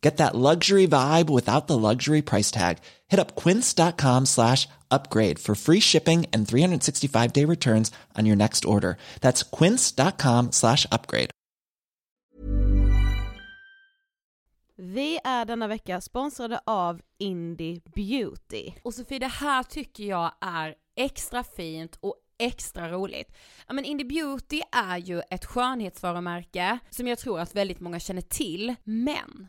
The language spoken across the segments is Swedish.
Get that luxury vibe without the luxury price tag. Hit up quince.com slash upgrade for free shipping and 365 day returns on your next order. That's quince.com slash upgrade. Vi är denna vecka sponsrade av Indie Beauty. Och Sofie, det här tycker jag är extra fint och extra roligt. Ja men Indie Beauty är ju ett skönhetsvarumärke som jag tror att väldigt många känner till, men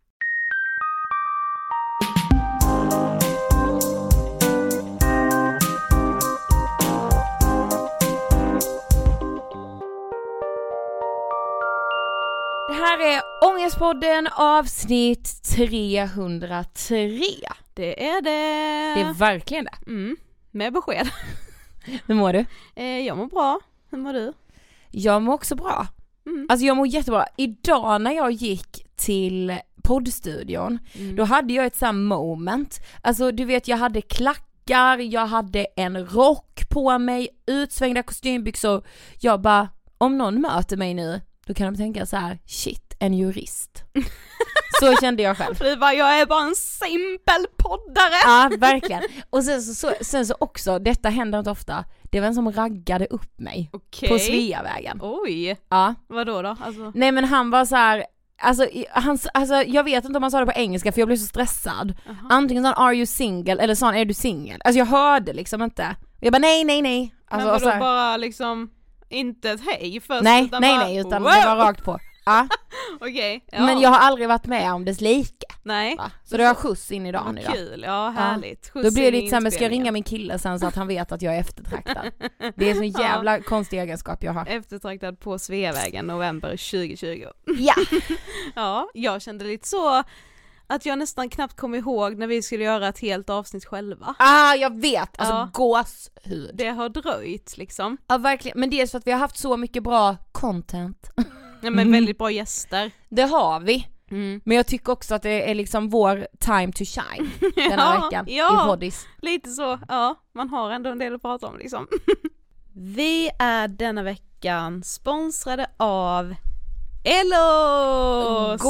här är Ångestpodden avsnitt 303. Det är det. Det är verkligen det. Mm, med besked. Hur mår du? Eh, jag mår bra. Hur mår du? Jag mår också bra. Mm. Alltså jag mår jättebra. Idag när jag gick till poddstudion, Mm. då hade jag ett sånt moment. Alltså du vet jag hade klackar, jag hade en rock på mig, utsvängda kostymbyxor. Jag bara, om någon möter mig nu, då kan de tänka så här: shit, en jurist. så kände jag själv. För du bara, jag är bara en simpel poddare. Ja, verkligen. Och sen så, så, sen så också, detta händer inte ofta, det var en som raggade upp mig Okej. på Sveavägen. Oj, Ja. vadå då? Alltså, Nej men han var så här. Alltså, han, alltså jag vet inte om han sa det på engelska för jag blev så stressad. Aha. Antingen sa han 'Are you single?' eller sa han 'Är du singel?' Alltså jag hörde liksom inte. Jag bara nej nej nej. Alltså, men vadå bara liksom, inte ett hej först nej utan nej bara, nej utan wow! det var rakt på. Ja. Okej, ja. Men jag har aldrig varit med om dess like. Nej. Va? Så det har skjuts in i dagen idag. kul, ja härligt. Skjuts Då blir det lite såhär, men ska jag ringa min kille sen så att han vet att jag är eftertraktad? Det är en sån jävla konstig egenskap jag har. Eftertraktad på Sveavägen november 2020. Ja! Ja, jag kände lite så att jag nästan knappt kom ihåg när vi skulle göra ett helt avsnitt själva. Ah jag vet! Alltså Ja. gåshud. Det har dröjt liksom. Ja verkligen, men dels för att vi har haft så mycket bra content. Ja, men Mm. väldigt bra gäster. Det har vi. Mm. Men jag tycker också att det är liksom vår time to shine den här Ja, veckan ja. i poddis. Lite så, ja, man har ändå en del att prata om liksom. Vi är denna veckan sponsrade av Ellos!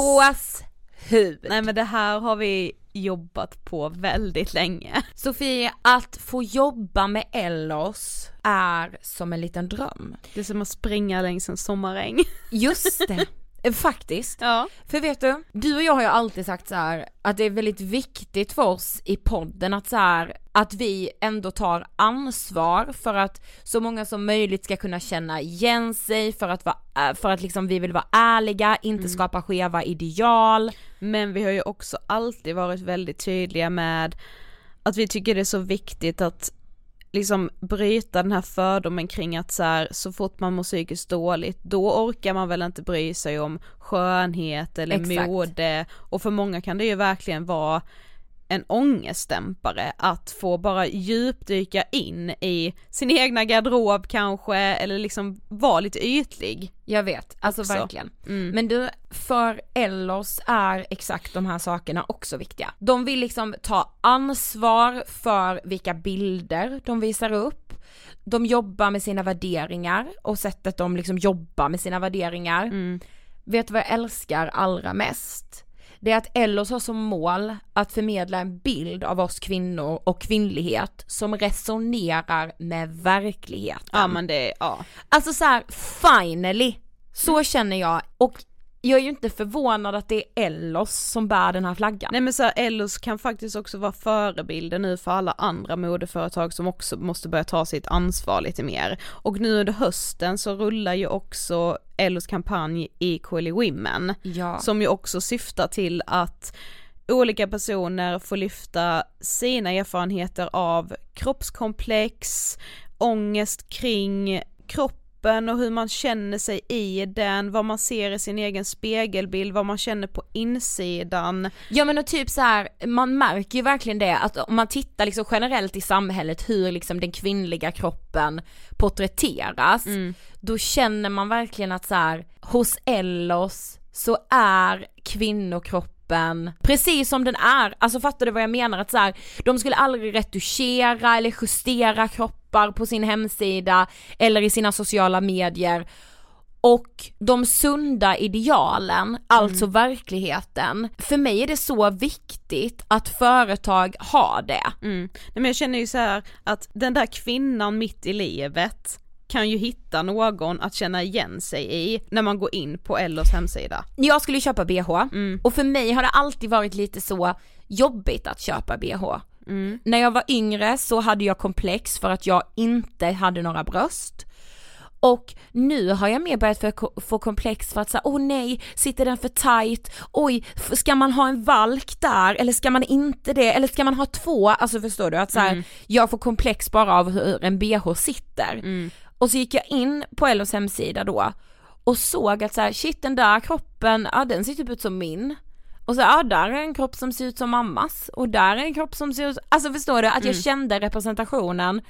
Gåshud. Nej men det här har vi jobbat på väldigt länge. Sofie, att få jobba med Ellos är som en liten dröm. Det är som att springa längs en sommaräng. Just det. Faktiskt. Ja. För vet du, du och jag har ju alltid sagt så här att det är väldigt viktigt för oss i podden att så här, att vi ändå tar ansvar för att så många som möjligt ska kunna känna igen sig, för att, vara, äh, för att liksom vi vill vara ärliga, inte skapa skeva ideal. Men vi har ju också alltid varit väldigt tydliga med att vi tycker det är så viktigt att liksom bryta den här fördomen kring att så, här, så fort man mår psykiskt dåligt då orkar man väl inte bry sig om skönhet eller Exakt. mode och för många kan det ju verkligen vara en ångestdämpare att få bara djupdyka in i sin egna garderob kanske eller liksom vara lite ytlig. Jag vet, alltså Också. verkligen. Mm. Men du, för Ellos är exakt de här sakerna också viktiga. De vill liksom ta ansvar för vilka bilder de visar upp. De jobbar med sina värderingar och sättet de liksom jobbar med sina värderingar. Mm. Vet du vad jag älskar allra mest? Det är att Ellos har som mål att förmedla en bild av oss kvinnor och kvinnlighet som resonerar med verkligheten. Ja men det, ja. Alltså så här, finally! Så känner jag och jag är ju inte förvånad att det är Ellos som bär den här flaggan. Nej men så här, Ellos kan faktiskt också vara förebilder nu för alla andra modeföretag som också måste börja ta sitt ansvar lite mer. Och nu under hösten så rullar ju också Ellos kampanj Equally Women, Ja. som ju också syftar till att olika personer får lyfta sina erfarenheter av kroppskomplex, ångest kring kroppen och hur man känner sig i den, vad man ser i sin egen spegelbild, vad man känner på insidan. Ja men och typ så här, man märker ju verkligen det att om man tittar liksom generellt i samhället hur liksom den kvinnliga kroppen porträtteras, då känner man verkligen att så här, hos Ellos så är kvinnokroppen precis som den är, alltså fattar du vad jag menar? Att så här, de skulle aldrig retuschera eller justera kroppar på sin hemsida eller i sina sociala medier och de sunda idealen, alltså Mm. verkligheten. För mig är det så viktigt att företag har det. Mm. Nej, men jag känner ju så här att den där kvinnan mitt i livet kan ju hitta någon att känna igen sig i när man går in på Ellos hemsida. Jag skulle köpa bh Mm. och för mig har det alltid varit lite så jobbigt att köpa bh. Mm. När jag var yngre så hade jag komplex för att jag inte hade några bröst. Och nu har jag mer börjat få, komplex för att säga, åh nej, sitter den för tight? Oj, ska man ha en valk där? Eller ska man inte det? Eller ska man ha två? Alltså förstår du? Att så här, jag får komplex bara av hur en bh sitter. Och så gick jag in på Ellos hemsida då och såg att så här, shit den där kroppen, ja den ser typ ut som min. Och så, ja där är en kropp som ser ut som mammas och där är en kropp som ser ut, alltså förstår du? Att jag kände representationen.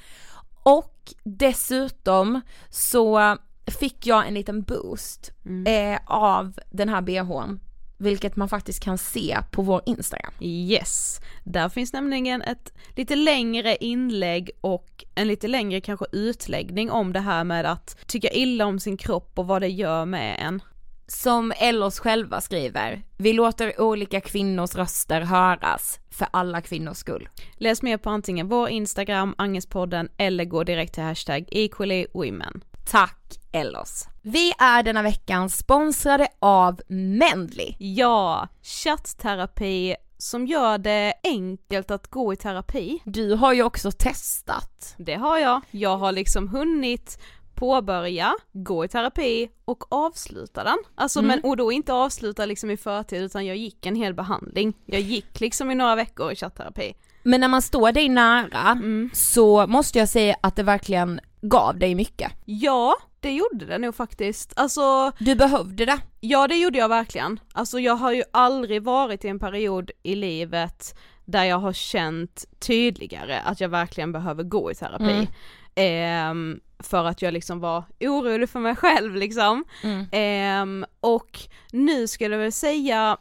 Och dessutom så fick jag en liten boost eh, av den här bhn, vilket man faktiskt kan se på vår Instagram. Yes, där finns nämligen ett lite längre inlägg och en lite längre kanske utläggning om det här med att tycka illa om sin kropp och vad det gör med en. Som Ellos själva skriver, vi låter olika kvinnors röster höras för alla kvinnors skull. Läs mer på antingen vår Instagram, Angespodden eller gå direkt till hashtag equallywomen. Tack Ellos. Vi är denna veckan sponsrade av Mendley. Ja, chattterapi som gör det enkelt att gå i terapi. Du har ju också testat. Det har jag. Jag har liksom hunnit påbörja, gå i terapi och avsluta den. Alltså men, och då inte avsluta liksom i förtid utan jag gick en hel behandling. Jag gick liksom i några veckor i chattterapi. Men när man står dig nära så måste jag säga att det verkligen gav dig mycket. Ja, det gjorde det nog faktiskt. Alltså Du behövde det. Ja det gjorde jag verkligen. Alltså jag har ju aldrig varit i en period i livet där jag har känt tydligare att jag verkligen behöver gå i terapi. Ehm, för att jag liksom var orolig för mig själv liksom. Ehm, och nu skulle jag väl säga,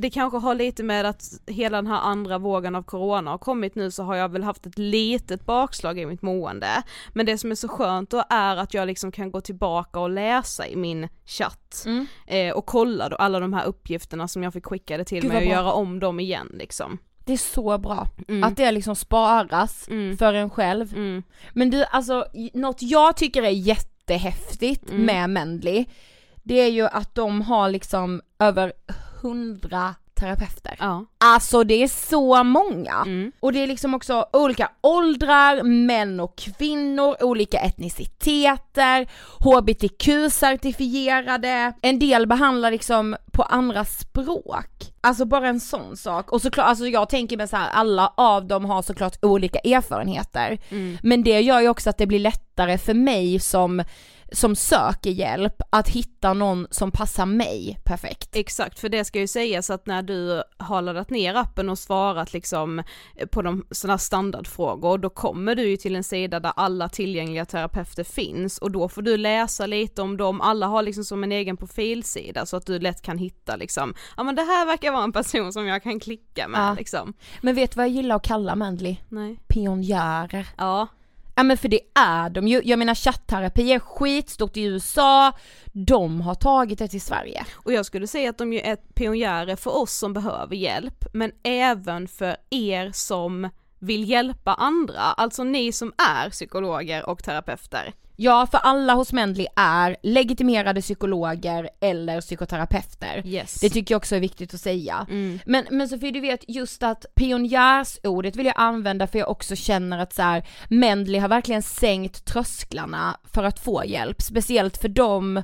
det kanske har lite med att hela den här andra vågen av corona har kommit nu så har jag väl haft ett litet bakslag i mitt mående. Men det som är så skönt då är att jag liksom kan gå tillbaka och läsa i min chatt eh, och kolla då alla de här uppgifterna som jag fick skickade till Gud, mig och bra. göra om dem igen liksom. Det är så bra. Mm. Att det liksom sparas Mm. för en själv. Mm. Men du, alltså något jag tycker är jättehäftigt Mm. med Mendley, det är ju att de har liksom över hundra terapeuter. Ja. Alltså det är så många! Mm. Och det är liksom också olika åldrar, män och kvinnor, olika etniciteter, hbtq-certifierade, en del behandlar liksom på andra språk. Alltså bara en sån sak. Och såklart, alltså jag tänker mig så här, alla av dem har såklart olika erfarenheter. Men det gör ju också att det blir lättare för mig som som söker hjälp att hitta någon som passar mig perfekt. Exakt, för det ska ju sägas att när du har laddat ner appen och svarat liksom på de sådana standardfrågor, då kommer du ju till en sida där alla tillgängliga terapeuter finns och då får du läsa lite om dem, alla har liksom som en egen profilsida så att du lätt kan hitta liksom, ja men det här verkar vara en person som jag kan klicka med Ja. liksom. Men vet du vad jag gillar att kalla Mendley? Nej. Pionjärer. Ja, Ja men för det är de ju, jag menar chattterapi är skitstort i USA, de har tagit det till Sverige. och jag skulle säga att de ju är pionjärer för oss som behöver hjälp, men även för er som vill hjälpa andra, alltså ni som är psykologer och terapeuter. Ja för alla hos Mendley är legitimerade psykologer eller psykoterapeuter. Yes. Det tycker jag också är viktigt att säga. Mm. Men, men Sofie du vet just att pionjärsordet vill jag använda för jag också känner att så här, Mendley har verkligen sänkt trösklarna för att få hjälp, speciellt för dem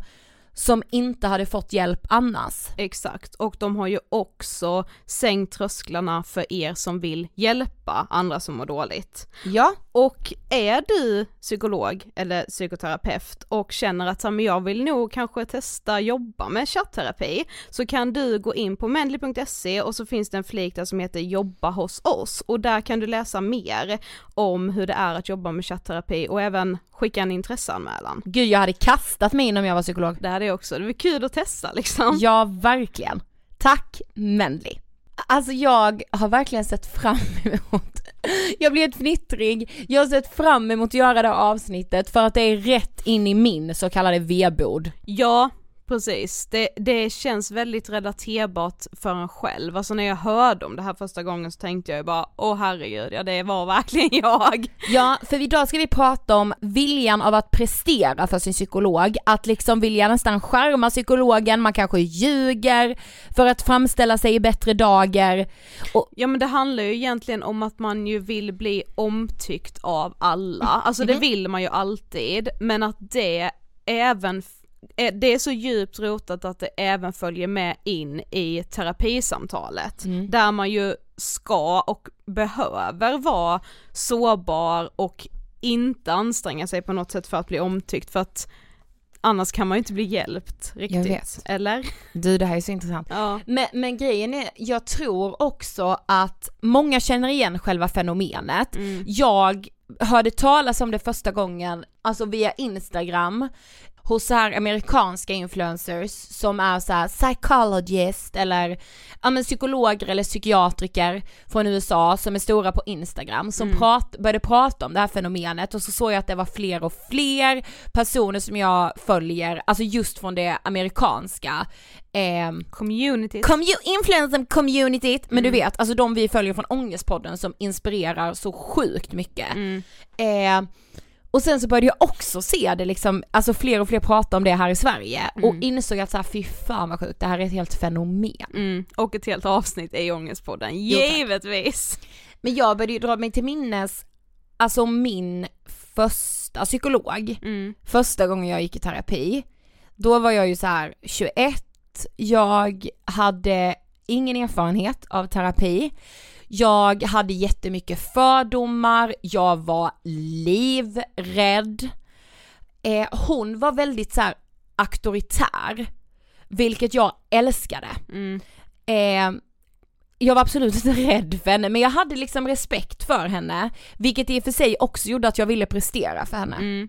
som inte hade fått hjälp annars. Exakt, och de har ju också sänkt trösklarna för er som vill hjälpa andra som mår dåligt. Ja. Och är du psykolog eller psykoterapeut och känner att "Ja, men jag vill nog kanske testa jobba med chattterapi så kan du gå in på mendley.se och så finns det en flik där som heter jobba hos oss och där kan du läsa mer om hur det är att jobba med chattterapi och även skicka en intresseanmälan. Gud jag hade kastat mig in om jag var psykolog. Det här är också, det är kul att testa liksom. Ja verkligen. Tack Mendley. Alltså jag har verkligen sett fram emot, jag blir helt fnittrig, jag har sett fram emot att göra det här avsnittet för att det är rätt in i min så kallade vedbord. Ja, precis. Det, det känns väldigt relaterbart för en själv. Alltså när jag hörde om det här första gången så tänkte jag ju bara, åh herregud, ja det var verkligen jag. Ja, för idag ska vi prata om viljan av att prestera för sin psykolog, att liksom vilja nästan skärma psykologen, man kanske ljuger för att framställa sig i bättre dagar. Och, Ja men det handlar ju egentligen om att man ju vill bli omtyckt av alla, alltså det vill man ju alltid, men att det även det är så djupt rotat att det även följer med in i terapisamtalet, där man ju ska och behöver vara sårbar och inte anstränga sig på något sätt för att bli omtyckt för att annars kan man ju inte bli hjälpt riktigt, eller? du det här är så intressant. Ja. Men, men grejen är, jag tror också att många känner igen själva fenomenet. Jag hörde talas om det första gången, alltså via Instagram, hos så här amerikanska influencers som är så här psychologist eller ja men psykologer eller psykiatriker från USA som är stora på Instagram som prat, började prata om det här fenomenet och så såg jag att det var fler och fler personer som jag följer, alltså just från det amerikanska ehm, Community. Commu- influencer communityt, men du vet, alltså de vi följer från Ångestpodden som inspirerar så sjukt mycket. Eh, och sen så började jag också se det liksom, alltså fler och fler prata om det här i Sverige och insåg att så här, fy fan vad sjukt, det här är ett helt fenomen. Mm, och ett helt avsnitt i Ångestpodden, Jo, givetvis! Men jag började ju dra mig till minnes, alltså min första psykolog, Mm. första gången jag gick i terapi, då var jag ju så här 21, jag hade ingen erfarenhet av terapi, jag hade jättemycket fördomar, jag var livrädd. Eh, hon var väldigt så här auktoritär, vilket jag älskade. Mm. Eh, jag var absolut inte rädd för henne men jag hade liksom respekt för henne, vilket i och för sig också gjorde att jag ville prestera för henne. Mm.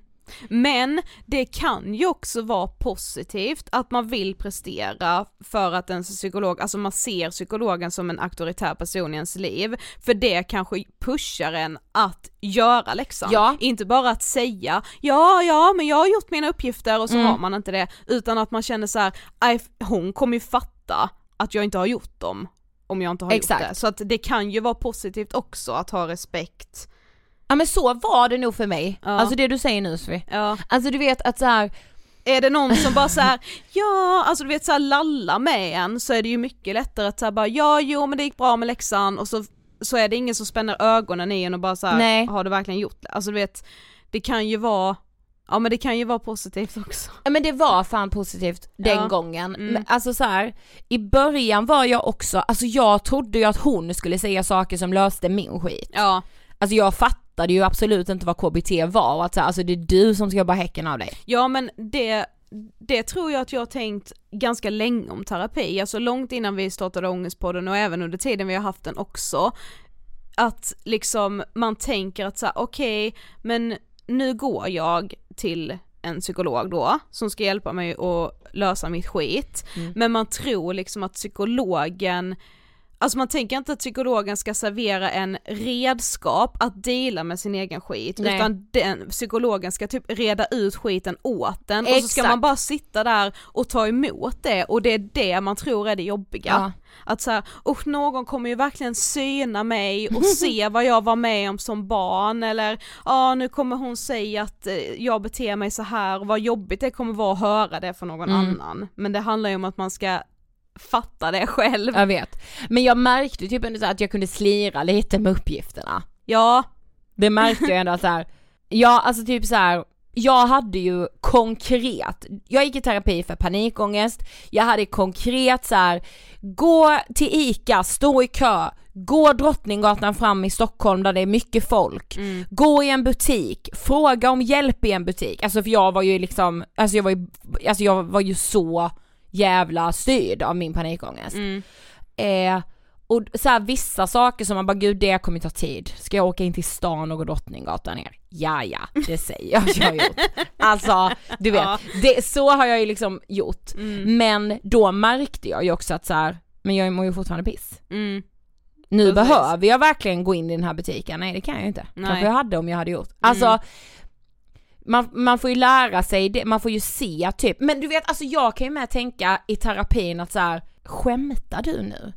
Men det kan ju också vara positivt att man vill prestera för att ens psykolog, alltså man ser psykologen som en auktoritär person i ens liv, för det kanske pushar en att göra läxan. Ja. Inte bara att säga ja, ja, men jag har gjort mina uppgifter och så Mm. har man inte det, utan att man känner så här, "Aj, hon kommer ju fatta att jag inte har gjort dem om jag inte har Exakt. gjort det. Så att det kan ju vara positivt också att ha respekt. Ja men så var det nog för mig, Ja. alltså det du säger nu Sofie. Ja. Alltså du vet att så här, Är det någon som bara så här, ja, alltså du vet så här lalla med en så är det ju mycket lättare att säga bara ja, jo men det gick bra med läxan och så, så är det ingen som spänner ögonen i en och bara så här, Nej. har du verkligen gjort det? Alltså du vet, det kan ju vara, ja men det kan ju vara positivt också. ja men det var fan positivt den Ja. gången. Mm. Men alltså så här, i början var jag också, alltså jag trodde ju att hon skulle säga saker som löste min skit. Ja, Alltså jag fattade ju absolut inte vad KBT var och att så här, alltså det är du som ska jobba häcken av dig. ja men det, det tror jag att jag har tänkt ganska länge om terapi, alltså långt innan vi startade Ångestpodden och även under tiden vi har haft den också. Att liksom man tänker att så här, okej, men nu går jag till en psykolog då, som ska hjälpa mig att lösa mitt skit, men man tror liksom att psykologen Alltså man tänker inte att psykologen ska servera en redskap att dela med sin egen skit, Nej. utan den, psykologen ska typ reda ut skiten åt den och så ska Exakt. man bara sitta där och ta emot det och det är det man tror är det jobbiga. Ja. Att såhär, usch någon kommer ju verkligen syna mig och se vad jag var med om som barn eller ja nu kommer hon säga att eh, jag beter mig så här och vad jobbigt det kommer vara att höra det från någon Mm. annan. Men det handlar ju om att man ska fatta det själv. Jag vet. Men jag märkte typ ändå så att jag kunde slira lite med uppgifterna. Ja, Det märkte jag ändå så här, ja alltså typ så här. jag hade ju konkret, jag gick i terapi för panikångest, jag hade konkret så här, gå till ICA, stå i kö, gå Drottninggatan fram i Stockholm där det är mycket folk, gå i en butik, fråga om hjälp i en butik, alltså för jag var ju liksom, alltså jag var ju, alltså jag var ju så jävla styrd av min panikångest. Eh, och så här, vissa saker som man bara gud det kommer ta tid. Ska jag åka in till stan och gå Drottninggatan ner? Ja ja, det säger jag att jag har gjort. Alltså du vet, Ja. det, så har jag ju liksom gjort. Men då märkte jag ju också att så här, men jag mår ju fortfarande piss. Mm. Nu Precis. behöver jag verkligen gå in i den här butiken, nej det kan jag ju inte. Nej. Kanske jag hade om jag hade gjort. Alltså, Mm. Man, man får ju lära sig det, man får ju se typ, men du vet alltså jag kan ju med tänka i terapin att så här, skämtar du nu?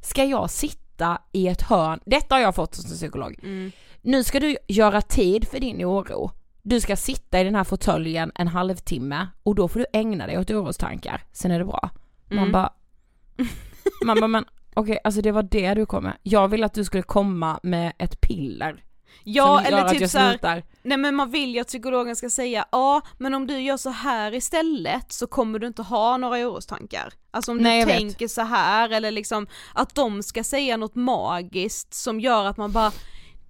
Ska jag sitta i ett hörn, detta har jag fått som psykolog. Mm. Nu ska du göra tid för din oro. Du ska sitta i den här fåtöljen en halvtimme och då får du ägna dig åt orostankar, sen är det bra. Man Mm. bara, man bara men okej alltså det var det du kom med. Jag vill att du skulle komma med ett piller. Ja som eller typ såhär, nej men man vill ju att psykologen ska säga ja men om du gör så här istället så kommer du inte ha några orostankar. Alltså om Nej, du jag vet. tänker så här eller liksom att de ska säga något magiskt som gör att man bara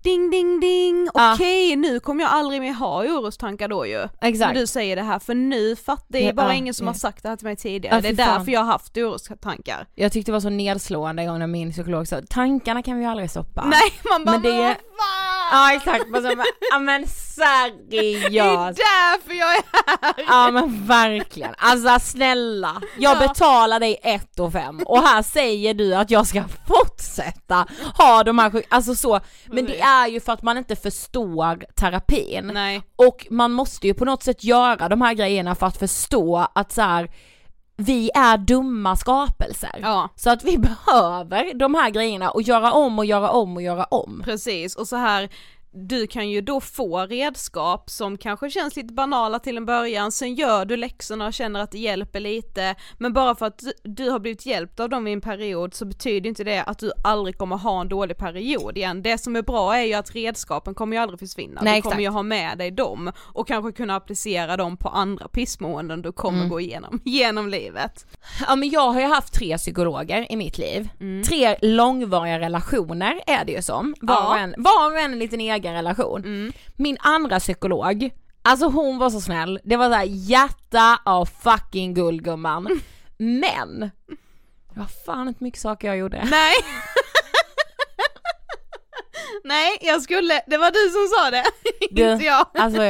ding ding ding, okej nu kommer jag aldrig mer ha orostankar då ju. Exakt. När du säger det här för nu fattar, det är bara ja, ingen som ja. har sagt det här till mig tidigare, Ja, det är fan. därför jag har haft orostankar. Jag tyckte det var så nedslående en gång när min psykolog sa tankarna kan vi ju aldrig stoppa. Nej man bara Men det- vad fan! Ja exakt, men, så, ja men Det är seriöst. därför jag är här! Ja men verkligen, alltså snälla. Jag Ja. betalar dig ett och fem och här säger du att jag ska fortsätta ha de här alltså så, men det är ju för att man inte förstår terapin. Nej. Och man måste ju på något sätt göra de här grejerna för att förstå att så här, vi är dumma skapelser. Ja. Så att vi behöver de här grejerna och göra om och göra om och göra om. Precis, och så här du kan ju då få redskap som kanske känns lite banala till en början, sen gör du läxorna och känner att det hjälper lite, men bara för att du, har blivit hjälpt av dem i en period så betyder inte det att du aldrig kommer ha en dålig period igen. Det som är bra är ju att redskapen kommer ju aldrig försvinna, Nej, du kommer exakt. ju ha med dig dem och kanske kunna applicera dem på andra pissmåenden du kommer Mm. gå igenom, genom livet. Ja men jag har ju haft tre psykologer i mitt liv. Mm. Tre långvariga relationer är det ju som. Var, Ja. en, var och en liten egen relation. Mm. Min andra psykolog, alltså hon var så snäll, det var såhär hjärta av fucking guldgumman. Men, det var fan inte mycket saker jag gjorde. Nej! Nej, jag skulle, det var du som sa det, Du, inte jag. Alltså,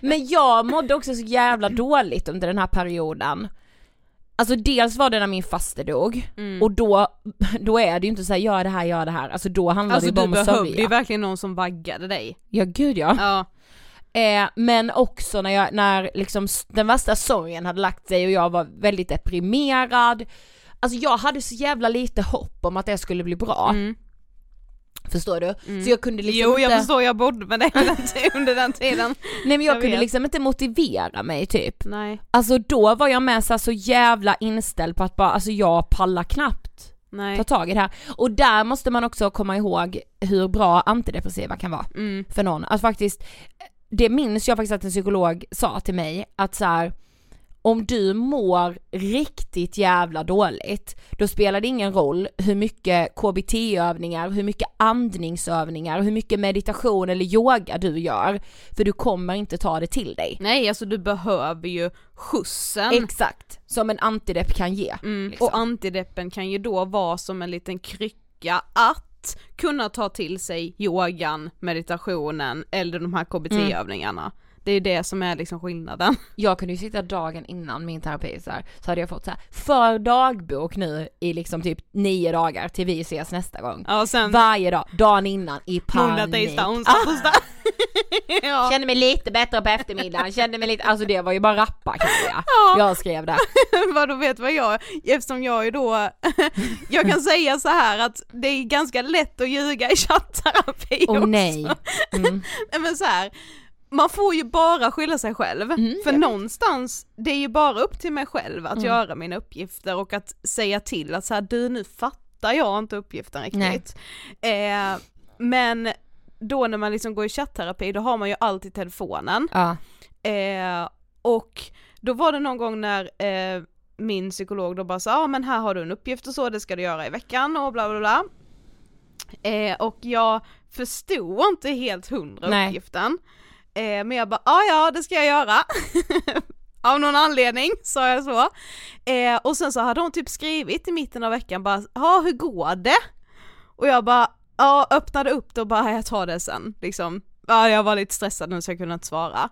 men jag mådde också så jävla dåligt under den här perioden. Alltså dels var det när min faster dog, Mm. och då, då är det ju inte såhär gör det här, gör det här, alltså då handlar Alltså det ju du bara om att behövde ju sörja. verkligen någon som vaggade dig. Ja gud ja. Ja. Eh, men också när jag, när liksom den värsta sorgen hade lagt sig och jag var väldigt deprimerad. Alltså jag hade så jävla lite hopp om att det skulle bli bra. Mm. Förstår du? Så jag kunde liksom Jo inte... jag förstår, jag bodde med dig under den, tiden. Nej men jag, Jag kunde vet. liksom inte motivera mig typ. Nej, Alltså då var jag med så, här, så jävla inställd på att bara, alltså jag pallar knappt nej. ta tag i det här. Och där måste man också komma ihåg hur bra antidepressiva kan vara Mm. för någon. Att faktiskt, det minns jag faktiskt att en psykolog sa till mig, att så här, om du mår riktigt jävla dåligt, då spelar det ingen roll hur mycket KBT-övningar, hur mycket andningsövningar, hur mycket meditation eller yoga du gör, för du kommer inte ta det till dig. Nej alltså du behöver ju skjutsen. Exakt, som en antidepp kan ge. Mm. liksom. Och antideppen kan ju då vara som en liten krycka att kunna ta till sig yogan, meditationen eller de här KBT-övningarna. Det är ju det som är liksom skillnaden. Jag kunde ju sitta dagen innan min terapi så, här, så hade jag fått så här, för dagbok nu i liksom typ nio dagar till vi ses nästa gång. Ja sen Varje dag, dagen innan i måndag, panik. tisdag, onsdag, torsdag. ja. Kände mig lite bättre på eftermiddagen, kände mig lite, alltså det var ju bara rappa kan jag. Ja. Jag skrev det. Vadå vet vad jag, eftersom jag är då, jag kan säga så här att det är ganska lätt att ljuga i chatterapi Åh också. nej. Mm. Nej, men så här, man får ju bara skylla sig själv, Mm, för någonstans, det är ju bara upp till mig själv att Mm. göra mina uppgifter och att säga till att så här, du nu fattar jag inte uppgiften riktigt. Eh, men då när man liksom går i chatterapi då har man ju alltid telefonen Ja. Eh, och då var det någon gång när eh, min psykolog då bara sa, ja ah, men här har du en uppgift och så, det ska du göra i veckan och bla bla bla. Eh, och jag förstod inte helt hundra Nej. uppgiften. Eh, men jag bara, ja ja det ska jag göra. Av någon anledning sa jag så. Eh, och sen så hade hon typ skrivit i mitten av veckan bara, ja hur går det? Och jag bara, ja öppnade upp det och bara, jag tar det sen liksom. Ja jag var lite stressad nu så jag kunde inte svara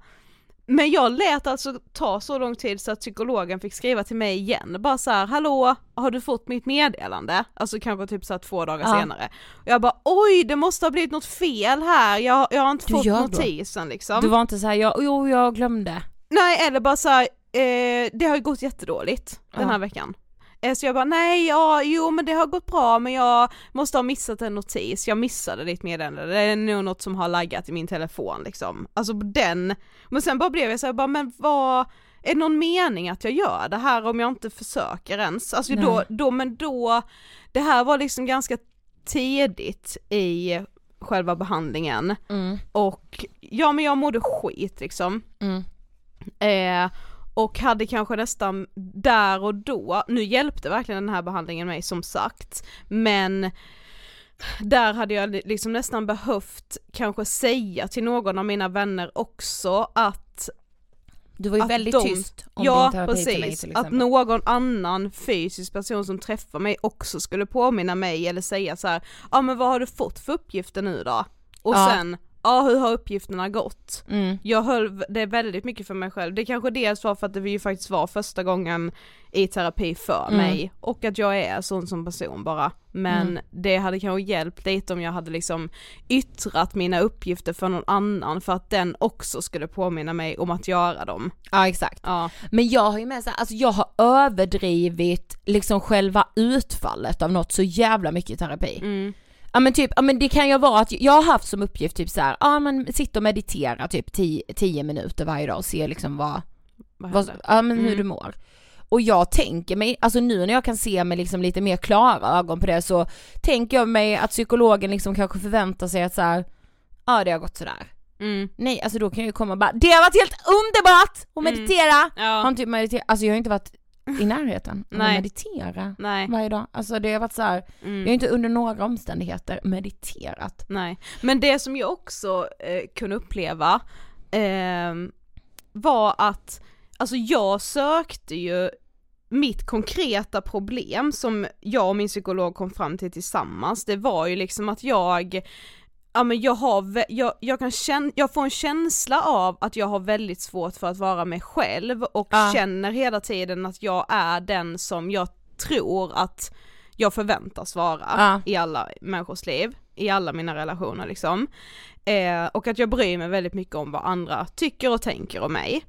men jag lät alltså ta så lång tid så att psykologen fick skriva till mig igen, bara så här, hallå, har du fått mitt meddelande? Alltså kanske typ så här två dagar Ja. senare. Och jag bara oj, det måste ha blivit något fel här, jag, jag har inte Du fått notisen liksom. Du var inte så här, jag, jo jag glömde. Nej eller bara så här, eh, det har ju gått jättedåligt den Ja. här veckan. Eh, Så jag bara nej, ja, jo men det har gått bra men jag måste ha missat en notis, jag missade ditt meddelande, det är nog något som har laggat i min telefon liksom. Alltså den, men sen bara blev jag så här, bara men vad, är det någon mening att jag gör det här om jag inte försöker ens? Alltså då, då, men då, det här var liksom ganska tidigt i själva behandlingen Mm. och ja men jag mådde skit liksom. Mm. Eh, och hade kanske nästan där och då, nu hjälpte verkligen den här behandlingen mig som sagt, men där hade jag li- liksom nästan behövt kanske säga till någon av mina vänner också att Du var ju Att väldigt de- tyst om ja din terapi till mig precis, till att exempel. någon annan fysisk person som träffar mig också skulle påminna mig eller säga så här, ja men vad har du fått för uppgifter nu då? Och Ja. sen, ja hur har uppgifterna gått? Mm. Jag höll det väldigt mycket för mig själv, det kanske dels var för att det ju faktiskt var första gången i terapi för Mm. mig och att jag är sån som person bara. Men Mm. det hade kanske hjälpt lite om jag hade liksom yttrat mina uppgifter för någon annan för att den också skulle påminna mig om att göra dem. Ja exakt. Ja. Men jag har ju med så här, alltså jag har överdrivit liksom själva utfallet av något så jävla mycket i terapi. Mm. Ja men typ, ja men det kan ju vara att jag har haft som uppgift typ så här, ja men sitta och meditera typ 10 minuter varje dag och se liksom vad, Vad vad ja men hur Mm. du mår. Och jag tänker mig, alltså nu när jag kan se med liksom lite mer klara ögon på det så tänker jag mig att psykologen liksom kanske förväntar sig att så här, ja det har gått sådär. Mm. Nej alltså då kan jag ju komma och bara, det har varit helt underbart att Mm. meditera! Ja. Har inte mediterat, alltså jag har inte varit i närheten av att meditera Nej. varje dag. Alltså det har varit så här, jag har Mm. inte under några omständigheter mediterat. Nej. Men det som jag också eh, kunde uppleva ehm, var att, alltså jag sökte ju mitt konkreta problem som jag och min psykolog kom fram till tillsammans, det var ju liksom att jag Ja men jag har, jag, jag kan känna, jag får en känsla av att jag har väldigt svårt för att vara mig själv och Ja. känner hela tiden att jag är den som jag tror att jag förväntas vara Ja. i alla människors liv, i alla mina relationer liksom. Eh, och att jag bryr mig väldigt mycket om vad andra tycker och tänker om mig.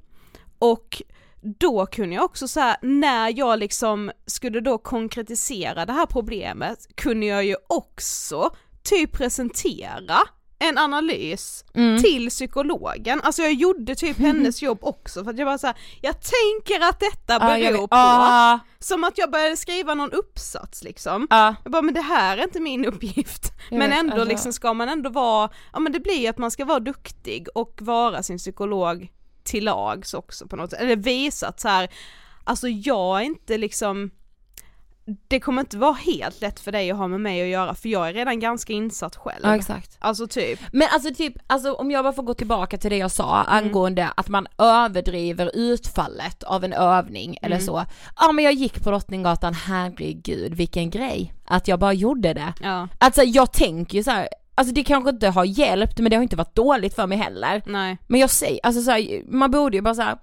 Och då kunde jag också säga när jag liksom skulle då konkretisera det här problemet, kunde jag ju också typ presentera en analys Mm. till psykologen, alltså jag gjorde typ hennes jobb också för att jag bara såhär, jag tänker att detta beror vet. på, Ja, som att jag började skriva någon uppsats liksom. ja. Jag bara, men det här är inte min uppgift. Jag men vet, ändå alltså- liksom ska man ändå vara, ja men det blir ju att man ska vara duktig och vara sin psykolog till lags också på något sätt, eller visa att så här, alltså jag är inte liksom, det kommer inte vara helt lätt för dig att ha med mig att göra för jag är redan ganska insatt själv. ja exakt. Alltså typ, Men alltså typ, alltså om jag bara får gå tillbaka till det jag sa Mm. angående att man överdriver utfallet av en övning eller Mm. så. Ja men jag gick på Drottninggatan, herregud vilken grej. Att jag bara gjorde det. ja, Alltså jag tänker ju så här. alltså det kanske inte har hjälpt men det har inte varit dåligt för mig heller. nej, Men jag säger, alltså så här, man borde ju bara så här.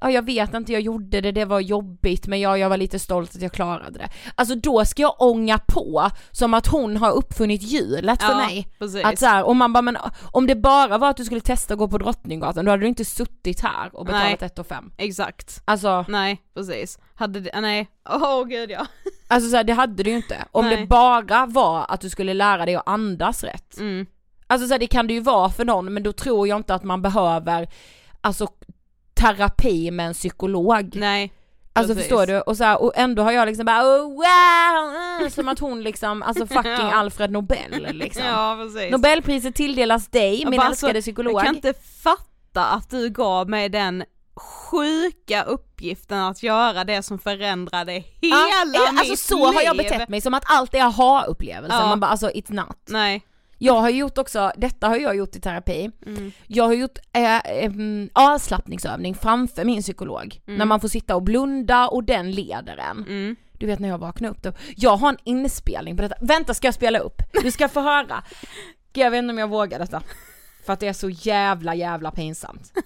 Ja jag vet inte, jag gjorde det, det var jobbigt men jag, jag var lite stolt att jag klarade det. Alltså då ska jag ånga på som att hon har uppfunnit hjulet för ja, mig. precis. Att så här, om man bara, men om det bara var att du skulle testa att gå på Drottninggatan då hade du inte suttit här och betalat Nej. 1 5. Exakt. Alltså, Nej, precis. Hade det, nej, åh gud ja. alltså så här, det hade du ju inte. Om Nej. det bara var att du skulle lära dig att andas rätt. Mm. Alltså så här, det kan det ju vara för någon men då tror jag inte att man behöver alltså terapi med en psykolog. Nej. Alltså precis. förstår du? Och, så här, och ändå har jag liksom bara oh, wow, mm, som att hon liksom, alltså fucking Ja. Alfred Nobel liksom. Ja precis. Nobelpriset tilldelas dig, min bara, älskade alltså, psykolog. Jag kan inte fatta att du gav mig den sjuka uppgiften att göra det som förändrade hela Ja, mitt Alltså så har jag liv. betett mig, som att allt är aha-upplevelsen, Ja. man bara alltså it's not. Nej. Jag har gjort också, detta har jag gjort i terapi, Mm. jag har gjort äh, ähm, avslappningsövning framför min psykolog, när man får sitta och blunda och den leder en. Mm. Du vet när jag vaknar upp då, jag har en inspelning på detta, vänta ska jag spela upp? Du ska få höra. Jag vet inte om jag vågar detta. För att det är så jävla jävla pinsamt.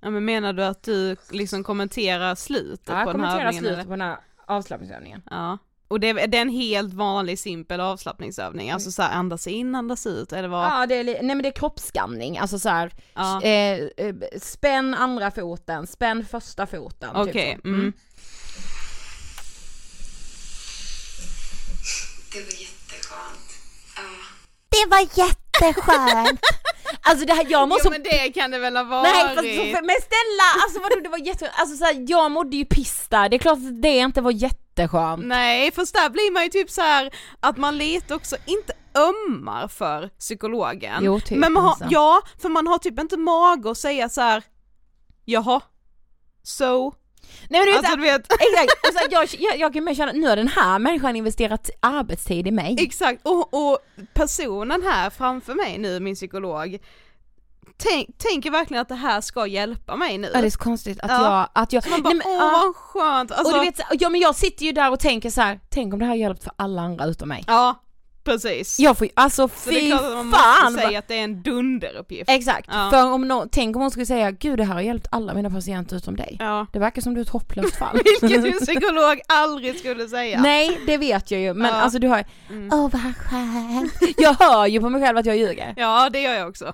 Ja men menar du att du liksom kommenterar slutet Ja, på den här kommenterar övningen? slutet eller? på den här avslappningsövningen. Ja. Och det är, det är en helt vanlig simpel avslappningsövning, alltså så här, andas in, andas ut, eller vad? Ja, det är, nej men det är kroppsskanning, alltså så här, Ja. eh, eh, spänn andra foten, spänn första foten. Okej, typ så. mm. Det var jätteskönt. Ja. Det var jätteskönt! alltså det här, jag måste... Jo men det kan det väl ha varit? Nej fast, men snälla, alltså vadå det var jätte... Alltså så här, jag mådde ju piss där, det är klart att det inte var jätteskönt. Nej, fast där blir man ju typ så här att man lite också, inte ömmar för psykologen. Jo, typ men man har, alltså. ja, för man har typ inte mag att säga så här. jaha, so, Nej men du vet, alltså så du vet, exakt, och så här, jag, jag, jag kan mer känna, nu har den här människan investerat arbetstid i mig. exakt, och, och personen här framför mig nu, min psykolog, tänk, tänker verkligen att det här ska hjälpa mig nu. Ja, det är så konstigt att Ja. jag, att jag, Så man bara, nej, men, åh vad skönt, alltså, och du vet, så- ja men jag sitter ju där och tänker så här, tänk om det här har hjälpt för alla andra utom mig. ja, precis. Jag får alltså så det är fy klart att man fan! måste säga att det är en dunderuppgift. Exakt, Ja. för om någon, tänk om hon skulle säga gud det här har hjälpt alla mina patienter utom dig. Ja. Det verkar som du är ett hopplöst fall. Vilket en psykolog aldrig skulle säga. Nej det vet jag ju men Ja. alltså du har Mm. åh vad skönt. Jag hör ju på mig själv att jag ljuger. Ja det gör jag också.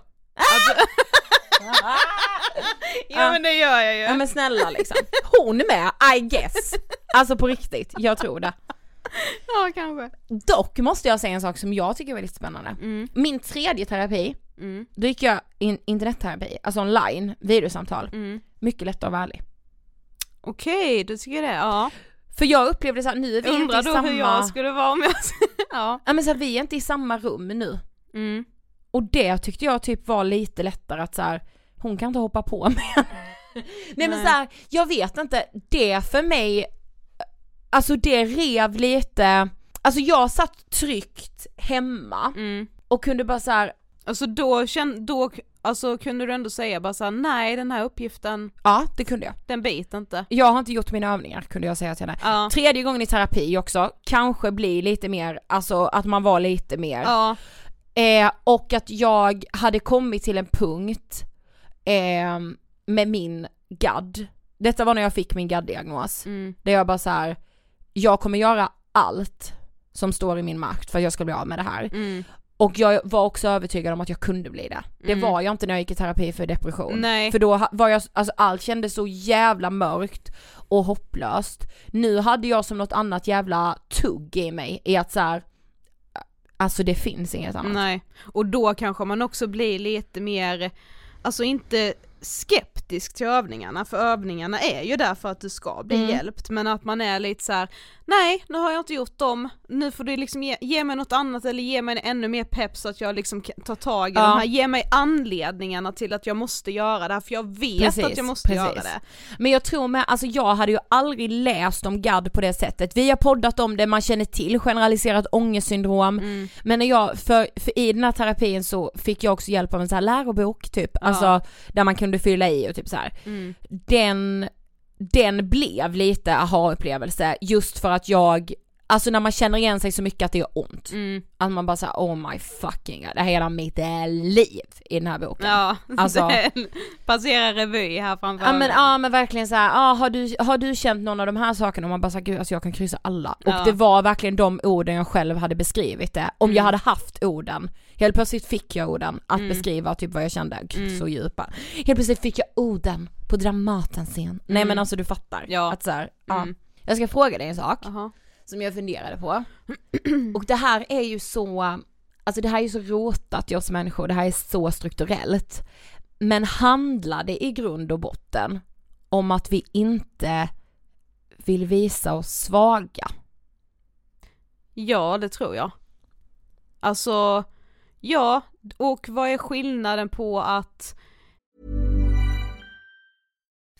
Ja men det gör jag ju. Ja men snälla liksom. Hon med, I guess. Alltså på riktigt, jag tror det. Ja kanske. Dock måste jag säga en sak som jag tycker är väldigt spännande. Mm. Min tredje terapi, Mm. då gick jag in internetterapi, alltså online, videosamtal. Mm. Mycket lättare att vara ärlig. Okej, du tycker det? Ja. För jag upplevde så här, nu är vi Undrar inte i då samma... hur jag skulle vara om jag... ja. Ja men så här, vi är inte i samma rum nu. Mm. Och det tyckte jag typ var lite lättare att så här, hon kan inte hoppa på mig. Nej men Nej. så här, jag vet inte, det för mig, alltså det rev lite, alltså jag satt tryggt hemma Mm. och kunde bara så här, Alltså då, känn, då alltså, kunde du ändå säga bara såhär, nej den här uppgiften, ja det kunde jag. den biter inte. Jag har inte gjort mina övningar kunde jag säga till henne. Ja. Tredje gången i terapi också, kanske bli lite mer, alltså att man var lite mer. Ja. Eh, och att jag hade kommit till en punkt eh, med min GAD. Detta var när jag fick min GAD-diagnos. Mm. Där jag bara så här, jag kommer göra allt som står i min makt för att jag ska bli av med det här. Mm. Och jag var också övertygad om att jag kunde bli det. Det Mm. var jag inte när jag gick i terapi för depression. Nej. För då var jag, alltså allt kändes så jävla mörkt och hopplöst. Nu hade jag som något annat jävla tugg i mig i att så här, alltså det finns inget annat. Nej, och då kanske man också blir lite mer, alltså inte skeptisk till övningarna, för övningarna är ju där för att du ska bli Mm. hjälpt, men att man är lite så här: nej nu har jag inte gjort dem, nu får du liksom ge, ge mig något annat eller ge mig ännu mer pepp så att jag liksom kan ta tag i Ja. de här, ge mig anledningarna till att jag måste göra det här, för jag vet Precis, att jag måste precis. göra det. Men jag tror med, alltså jag hade ju aldrig läst om GAD på det sättet. Vi har poddat om det, man känner till generaliserat ångestsyndrom. Mm. Men när jag, för, för i den här terapin så fick jag också hjälp av en så här lärobok typ, alltså där man kunde fylla i och typ så här. Mm. Den, den blev lite aha-upplevelse just för att jag, alltså när man känner igen sig så mycket att det gör ont. Mm. Att man bara såhär, oh my fucking god, det här är hela mitt eh, liv i den här boken. Ja, Alltså- det passerar revy här framför Ja men, ja men verkligen såhär, ah, har, du, har du känt någon av de här sakerna? Och man bara såhär, gud alltså jag kan kryssa alla. Ja. Och det var verkligen de orden jag själv hade beskrivit det. Om Mm. jag hade haft orden, helt plötsligt fick jag orden att Mm. beskriva typ vad jag kände, gud Mm. så djupa. Helt plötsligt fick jag orden på Dramatenscen. Nej Mm. men alltså du fattar. Ja. Att såhär, ja. Mm. Jag ska fråga dig en sak Jaha som jag funderade på. Och det här är ju så, alltså det här är ju så rotat i oss människor, det här är så strukturellt. Men handlar det i grund och botten om att vi inte vill visa oss svaga? Ja, det tror jag. Alltså, ja, och vad är skillnaden på att,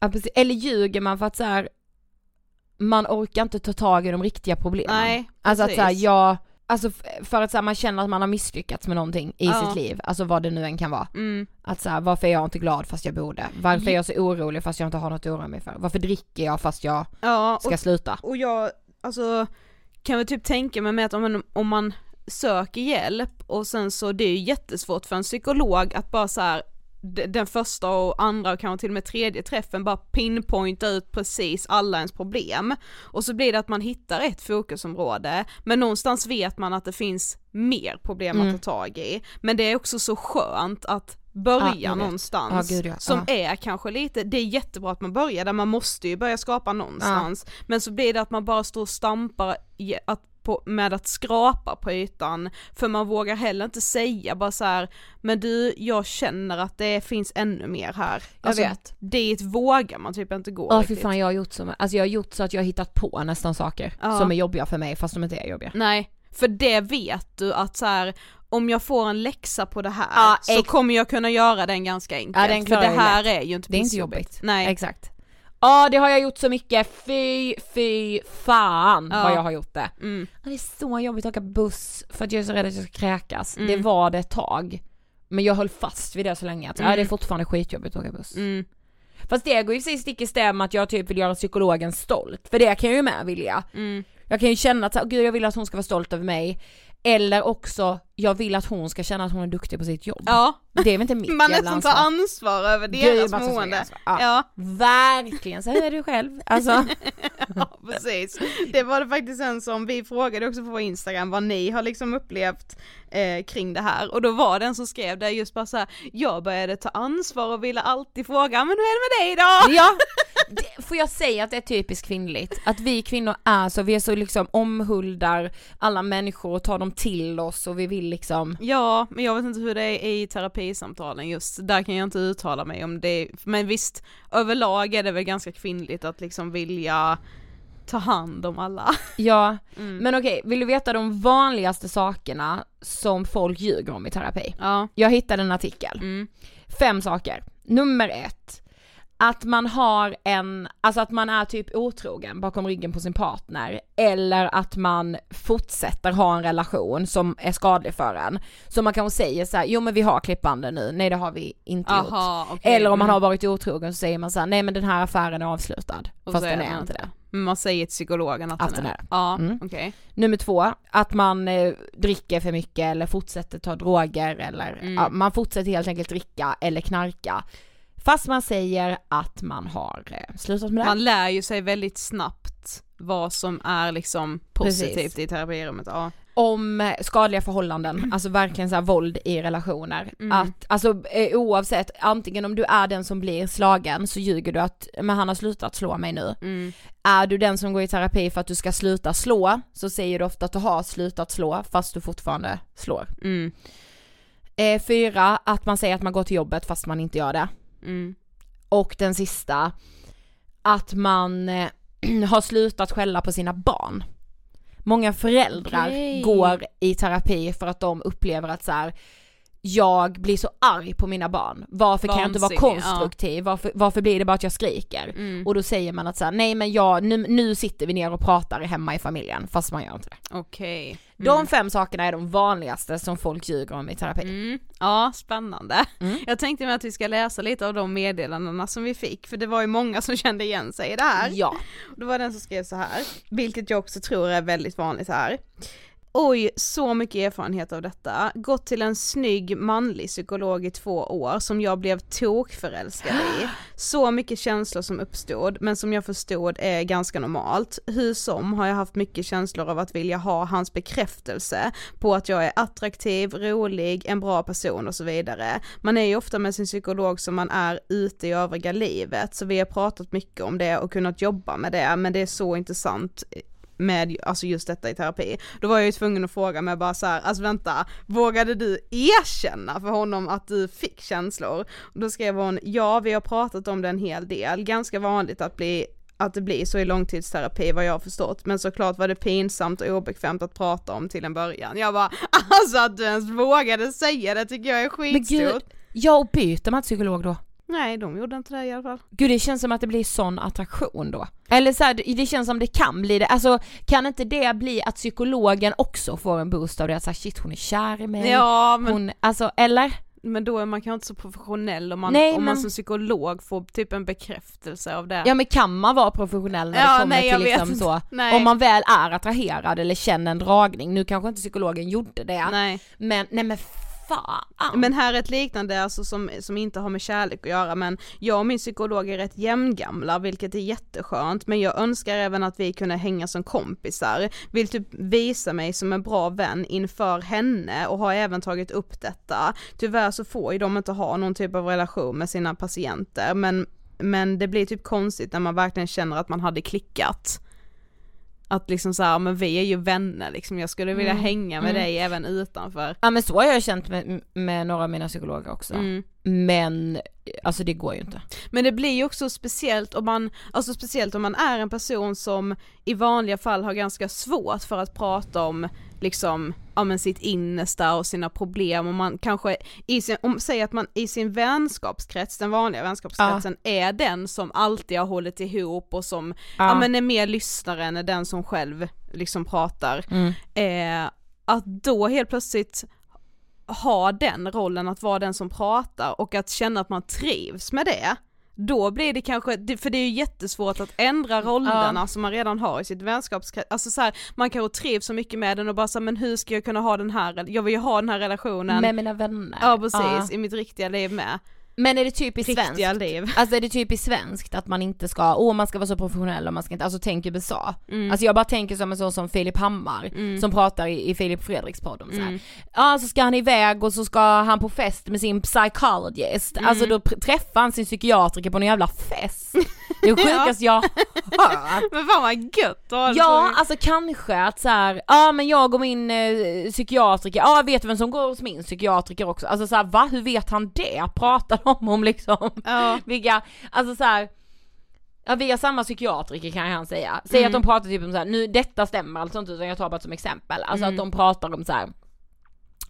Ja, precis. Eller ljuger man för att så här, man orkar inte ta tag i de riktiga problemen. Nej, Alltså att så här, jag, alltså för att så här, man känner att man har misslyckats med någonting i Ja. sitt liv, alltså vad det nu än kan vara. Mm. Att så här, varför är jag inte glad fast jag borde? Varför är jag så orolig fast jag inte har något att oroa mig för? Varför dricker jag fast jag Ja, ska och, sluta? och jag, alltså, kan väl typ tänka mig med att om man, om man söker hjälp och sen så, det är ju jättesvårt för en psykolog att bara så här den första och andra och kanske till och med tredje träffen bara pinpointa ut precis alla ens problem. Och så blir det att man hittar ett fokusområde, men någonstans vet man att det finns mer problem Mm. att ta tag i. Men det är också så skönt att börja vet. någonstans Ja, gud, ja. som Ja. är kanske lite, det är jättebra att man börjar där, man måste ju börja skapa någonstans. Men så blir det att man bara står och stampar att på, med att skrapa på ytan, för man vågar heller inte säga bara så här, men du, jag känner att det finns ännu mer här. Alltså, Jag vet. Dit vågar man typ inte gå Ja riktigt. fan jag har gjort så, alltså jag har gjort så att jag har hittat på nästan saker Ja. som är jobbiga för mig fast de inte är jobbiga. Nej, för det vet du att så här. om jag får en läxa på det här Ja, så kommer jag kunna göra den ganska enkelt. Ja, den för det här lätt. är ju inte Det är inte jobbigt. Nej. Exakt. Ja det har jag gjort så mycket, fy, fy fan Ja. vad jag har gjort det. Mm. Ja, Det är så jobbigt att åka buss för att jag är så rädd att jag ska kräkas. Mm. Det var det ett tag. Men jag höll fast vid det så länge att ja, Mm. det är fortfarande skitjobbigt att åka buss. Mm. Fast det går ju precis stick i stäv med att jag typ vill göra psykologen stolt, för det kan jag ju med vilja. Mm. Jag kan ju känna att gud jag vill att hon ska vara stolt över mig. Eller också, jag vill att hon ska känna att hon är duktig på sitt jobb. Ja, Det är väl inte mitt man jävla nästan tar ansvar. ansvar över deras man mående. ansvar. Ja. Ja. Verkligen, är du själv. Alltså, ja, precis. Det var det faktiskt en som, vi frågade också på vår Instagram vad ni har liksom upplevt eh, kring det här och då var det en som skrev det just bara så här, jag började ta ansvar och ville alltid fråga, men hur är det med dig då? ja. Det, får jag säga att det är typiskt kvinnligt? Att vi kvinnor är så, vi är så liksom omhuldar alla människor och tar dem till oss och vi vill liksom Ja, men jag vet inte hur det är i terapisamtalen just, där kan jag inte uttala mig om det, men visst, överlag är det väl ganska kvinnligt att liksom vilja ta hand om alla. Ja, Mm. men okej, vill du veta de vanligaste sakerna som folk ljuger om i terapi? Ja. Jag hittade en artikel. Mm. Fem saker. Nummer ett. Att man har en, alltså att man är typ otrogen bakom ryggen på sin partner. Eller att man fortsätter ha en relation som är skadlig för en. Så man kanske säger så här, jo men vi har klippbanden nu, nej det har vi inte gjort. Aha, okej. Eller om man Mm. har varit otrogen så säger man så här, nej men den här affären är avslutad. Och Fast den är inte det. Man säger till psykologen att, Att den är är. Ja, Mm. okej. Nummer två, att man eh, dricker för mycket eller fortsätter ta droger eller Mm. ja, man fortsätter helt enkelt dricka eller knarka. Fast man säger att man har eh, slutat med det. Man lär ju sig väldigt snabbt vad som är liksom positivt Precis. i terapirummet. Ja. Om eh, skadliga förhållanden, alltså verkligen så här våld i relationer. Mm. Att, alltså eh, oavsett, antingen om du är den som blir slagen så ljuger du att, men han har slutat slå mig nu. Mm. Är du den som går i terapi för att du ska sluta slå, så säger du ofta att du har slutat slå fast du fortfarande slår. Mm. Eh, fyra, att man säger att man går till jobbet fast man inte gör det. Mm. Och den sista, att man eh, har slutat skälla på sina barn. Många föräldrar Okej. går i terapi för att de upplever att så här. Jag blir så arg på mina barn. Varför kan jag inte vara Vansinnig, ja. konstruktiv? Varför, varför blir det bara att jag skriker? Mm. Och då säger man att så här, nej men jag, nu, nu sitter vi ner och pratar hemma i familjen, fast man gör inte det. Okej. De fem sakerna är de vanligaste som folk ljuger om i terapi. Mm. Ja, spännande. Mm. Jag tänkte mig att vi ska läsa lite av de meddelandena som vi fick, för det var ju många som kände igen sig i det här. Ja. Det var den som skrev så här, vilket jag också tror är väldigt vanligt här. Oj, så mycket erfarenhet av detta. Gått till en snygg manlig psykolog i två år som jag blev tokförälskad i. Så mycket känslor som uppstod, men som jag förstod är ganska normalt. Hur som har jag haft mycket känslor av att vilja ha hans bekräftelse på att jag är attraktiv, rolig, en bra person och så vidare. Man är ju ofta med sin psykolog som man är ute i övriga livet, så vi har pratat mycket om det och kunnat jobba med det, men det är så intressant med alltså just detta i terapi. Då var jag ju tvungen att fråga mig bara så här, alltså vänta, vågade du erkänna för honom att du fick känslor? Och då skrev hon, ja vi har pratat om det en hel del, ganska vanligt att bli att det blir så i långtidsterapi vad jag har förstått, men såklart var det pinsamt och obekvämt att prata om till en början. Jag bara, alltså att du ens vågade säga det tycker jag är Men gud, skitstort. ja och byter man psykolog då? Nej, de gjorde inte det i alla fall. Gud det känns som att det blir sån attraktion då. Eller så här, det- känns som det kan bli det, alltså kan inte det bli att psykologen också får en boost av det, att säga shit hon är kär i mig, Ja, men hon, alltså eller? Men då är man kanske inte så professionell om man, Nej, om man men- som psykolog får typ en bekräftelse av det. Ja men kan man vara professionell när Ja, det kommer nej, till liksom så, Nej. om man väl är attraherad eller känner en dragning, nu kanske inte psykologen gjorde det, Nej. men nej men fan. Men här är ett liknande alltså som, som inte har med kärlek att göra men jag och min psykolog är rätt jämngamla vilket är jätteskönt men jag önskar även att vi kunde hänga som kompisar. Vill typ visa mig som en bra vän inför henne och har även tagit upp detta. Tyvärr så får ju de inte ha någon typ av relation med sina patienter men, men det blir typ konstigt när man verkligen känner att man hade klickat. Att liksom såhär, men vi är ju vänner liksom, jag skulle vilja Mm, hänga med mm. dig även utanför. Ja men så har jag känt med, med några av mina psykologer också. Mm. Men alltså det går ju inte. Men det blir ju också speciellt om man, alltså speciellt om man är en person som i vanliga fall har ganska svårt för att prata om liksom, ja men sitt innersta och sina problem och man kanske i sin, om, säg att man i sin vänskapskrets, den vanliga vänskapskretsen, är den som alltid har hållit ihop och som, ja, Ja. men är mer lyssnare än den som själv liksom pratar. Mm. Eh, att då helt plötsligt ha den rollen att vara den som pratar och att känna att man trivs med det, då blir det kanske, för det är ju jättesvårt att ändra rollerna som man redan har i sitt vänskapskrets, alltså så här, man kanske trivs så mycket med den och bara så här, men hur ska jag kunna ha den här, jag vill ju ha den här relationen Med mina vänner. Ja precis, i mitt riktiga liv med. Men är det typiskt Riktiga svenskt? liv. Alltså är det typiskt svenskt att man inte ska, åh man ska vara så professionell och man ska inte, alltså tänk USA. Mm. Alltså jag bara tänker som en sån som Filip Hammar, Mm. som pratar i, i Filip Fredriks podd om. Mm. Ja så ska han iväg och så ska han på fest med sin psychologist, Mm. alltså då träffar han sin psykiatriker på en jävla fest. Det sjukaste jag hört. Men fan vad gött Ja, så. alltså kanske att så här, ja men jag och min eh, psykiatriker, ja vet du vem som går hos min psykiatriker också? Alltså så här, va? Hur vet han det? Pratar de om liksom Ja. vilka, alltså så här. Ja vi har samma psykiatriker kan han säga. Säg Mm. att de pratar typ om så här, nu detta stämmer alltså inte utan jag tar bara som exempel. Alltså Mm. att de pratar om så här.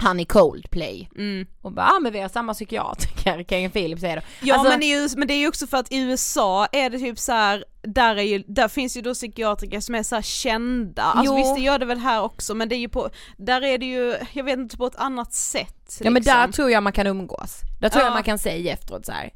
Han är Coldplay. Mm. Och bara, ja men vi har samma psykiatriker kan ju Filip säga då. Ja Alltså- men, det är ju, men det är ju också för att i USA är det typ så här, där, är ju, där finns ju då psykiatriker som är så kända, alltså Jo. visst det gör det väl här också men det är ju på, där är det ju, jag vet inte på ett annat sätt Ja men liksom. där tror jag man kan umgås. Där tror Ja. jag man kan säga efteråt så här.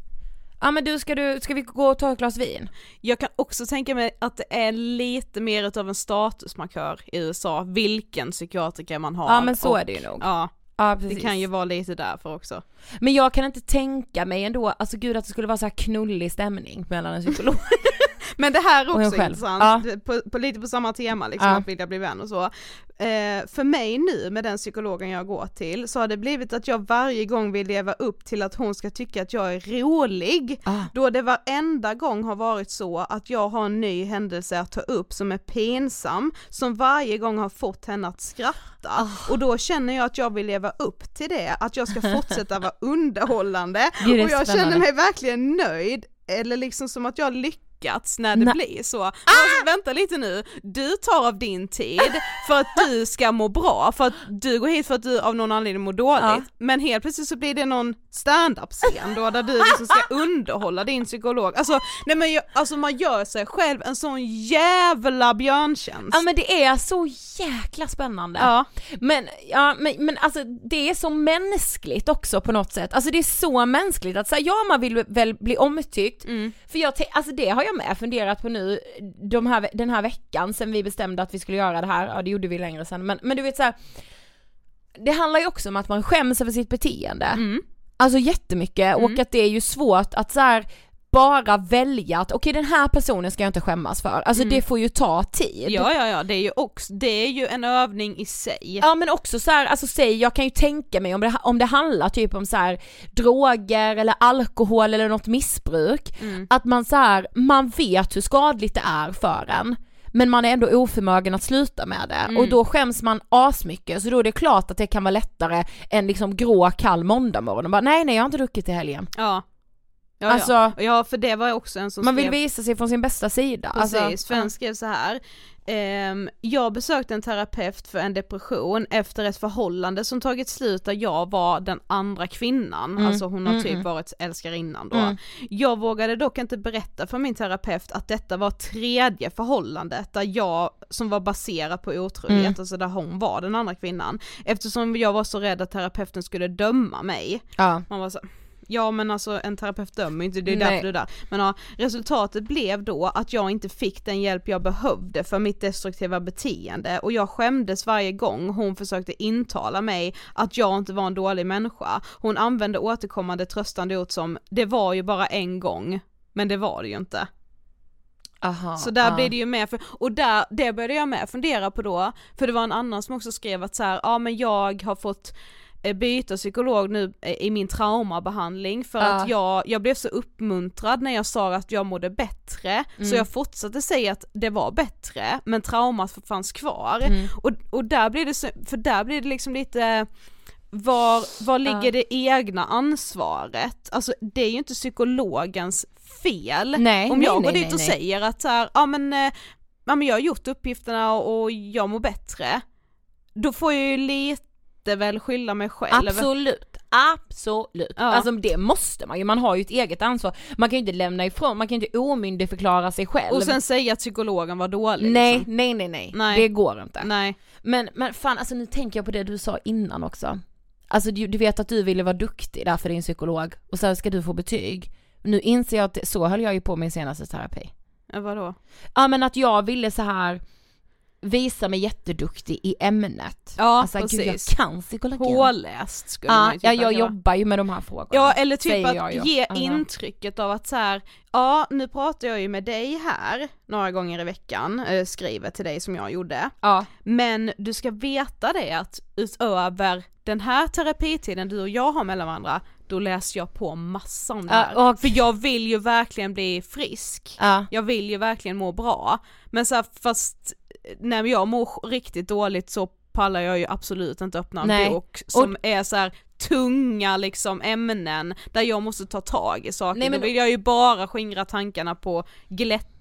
Ja men du ska du, ska vi gå och ta ett glas vin? Jag kan också tänka mig att det är lite mer utav en statusmarkör i USA, vilken psykiatriker man har. Ja men så och, är det ju nog. Ja, Ja det precis. kan ju vara lite därför också. Men jag kan inte tänka mig ändå, alltså gud att det skulle vara så här knullig stämning mellan en psykolog. Men det här är Och en också intressant, på, på, lite på samma tema liksom, Ja. att vilja bli vän och så. Eh, för mig nu med den psykologen jag går till så har det blivit att jag varje gång vill leva upp till att hon ska tycka att jag är rolig. Ah. Då det varenda gång har varit så att jag har en ny händelse att ta upp som är pinsam, som varje gång har fått henne att skratta. Ah. Och då känner jag att jag vill leva upp till det, att jag ska fortsätta vara underhållande. Är och jag känner mig verkligen nöjd, eller liksom som att jag lyckas lyckats när det Nej. blir så. Alltså, vänta lite nu, du tar av din tid för att du ska må bra, för att du går hit för att du av någon anledning mår dåligt, Ja. men helt plötsligt så blir det någon stand-up-scen då där du liksom ska underhålla din psykolog. Alltså, nej men jag, alltså man gör sig själv en sån jävla björntjänst. Ja men det är så jäkla spännande. Ja. Men, ja, men, men alltså det är så mänskligt också på något sätt. Alltså det är så mänskligt att säga ja man vill väl bli omtyckt. Mm. För jag, alltså det har jag med funderat på nu de här, den här veckan sen vi bestämde att vi skulle göra det här, ja det gjorde vi längre sen men, men du vet så här. Det handlar ju också om att man skäms över sitt beteende. Mm. Alltså jättemycket Mm. och att det är ju svårt att så här bara välja att okej den här personen ska jag inte skämmas för. Alltså Mm. det får ju ta tid. Ja ja ja, det är ju också, det är ju en övning i sig. Ja men också så här, alltså säg, jag kan ju tänka mig om det, om det handlar typ om så här droger eller alkohol eller något missbruk, Mm. att man så här, man vet hur skadligt det är för en. Men man är ändå oförmögen att sluta med det Mm. och då skäms man asmycket så då är det klart att det kan vara lättare än liksom grå kall måndagmorgon och bara nej nej jag har inte druckit i helgen. Ja. Ja, Alltså- ja. ja för det var också en som Man vill visa sig från sin bästa sida. precis, Alltså, för en skrev så här. ehm, jag besökte en terapeut för en depression efter ett förhållande som tagit slut där jag var den andra kvinnan, Mm, alltså hon har mm, typ mm. varit älskarinnan då. Mm. Jag vågade dock inte berätta för min terapeut att detta var tredje förhållandet där jag, som var baserat på otrohet, Mm. alltså där hon var den andra kvinnan, eftersom jag var så rädd att terapeuten skulle döma mig. ja. Man var så Ja men alltså en terapeut dömer inte, det är Nej. därför du är där. Men ja, resultatet blev då att jag inte fick den hjälp jag behövde för mitt destruktiva beteende och jag skämdes varje gång hon försökte intala mig att jag inte var en dålig människa. Hon använde återkommande tröstande ord som det var ju bara en gång, men det var det ju inte. Aha, Så där ja. blir det ju med, för, och där, det började jag med fundera på då, för det var en annan som också skrev att så här, ja men jag har fått byta psykolog nu eh, i min traumabehandling för Ja. att jag, jag blev så uppmuntrad när jag sa att jag mådde bättre, så Mm. jag fortsatte säga att det var bättre, men traumat fanns kvar. Mm. Och, och där blir det så, för där blir det liksom lite var, var ligger Ja. det egna ansvaret? Alltså det är ju inte psykologens fel. Nej, Om nej, jag går nej, dit nej, och nej. säger att så här, ja men, eh, ja men jag har gjort uppgifterna och, och jag mår bättre, då får jag ju lite väl skylla mig själv. Absolut, absolut. Ja. Alltså det måste man ju, man har ju ett eget ansvar. Man kan ju inte lämna ifrån, man kan ju inte omyndigförklara sig själv. Och sen säga att psykologen var dålig nej, liksom. nej, nej, nej, Nej. det går inte. Nej. Men, men fan alltså nu tänker jag på det du sa innan också. Alltså du, du vet att du ville vara duktig där för din psykolog och sen ska du få betyg. Nu inser jag att det, så höll jag ju på min senaste terapi. Ja, vadå? Ja men att jag ville så här visa mig jätteduktig i ämnet. Ja, alltså, Gud, jag precis. kan psykologi. Påläst skulle man Ja, ju ja, jag jobbar ju med de här frågorna. Ja eller typ att jag ge Ja. intrycket av att så här, ja nu pratar jag ju med dig här några gånger i veckan, eh, skriver till dig som jag gjorde. Ja. Men du ska veta det att utöver den här terapitiden du och jag har mellan varandra, då läser jag på massa om det här. och- För jag vill ju verkligen bli frisk. Ja. Jag vill ju verkligen må bra. Men så här, fast när jag mår riktigt dåligt så pallar jag ju absolut inte öppna en Nej. bok som är så här tunga liksom ämnen där jag måste ta tag i saker. Nej, men- Då vill jag ju bara skingra tankarna på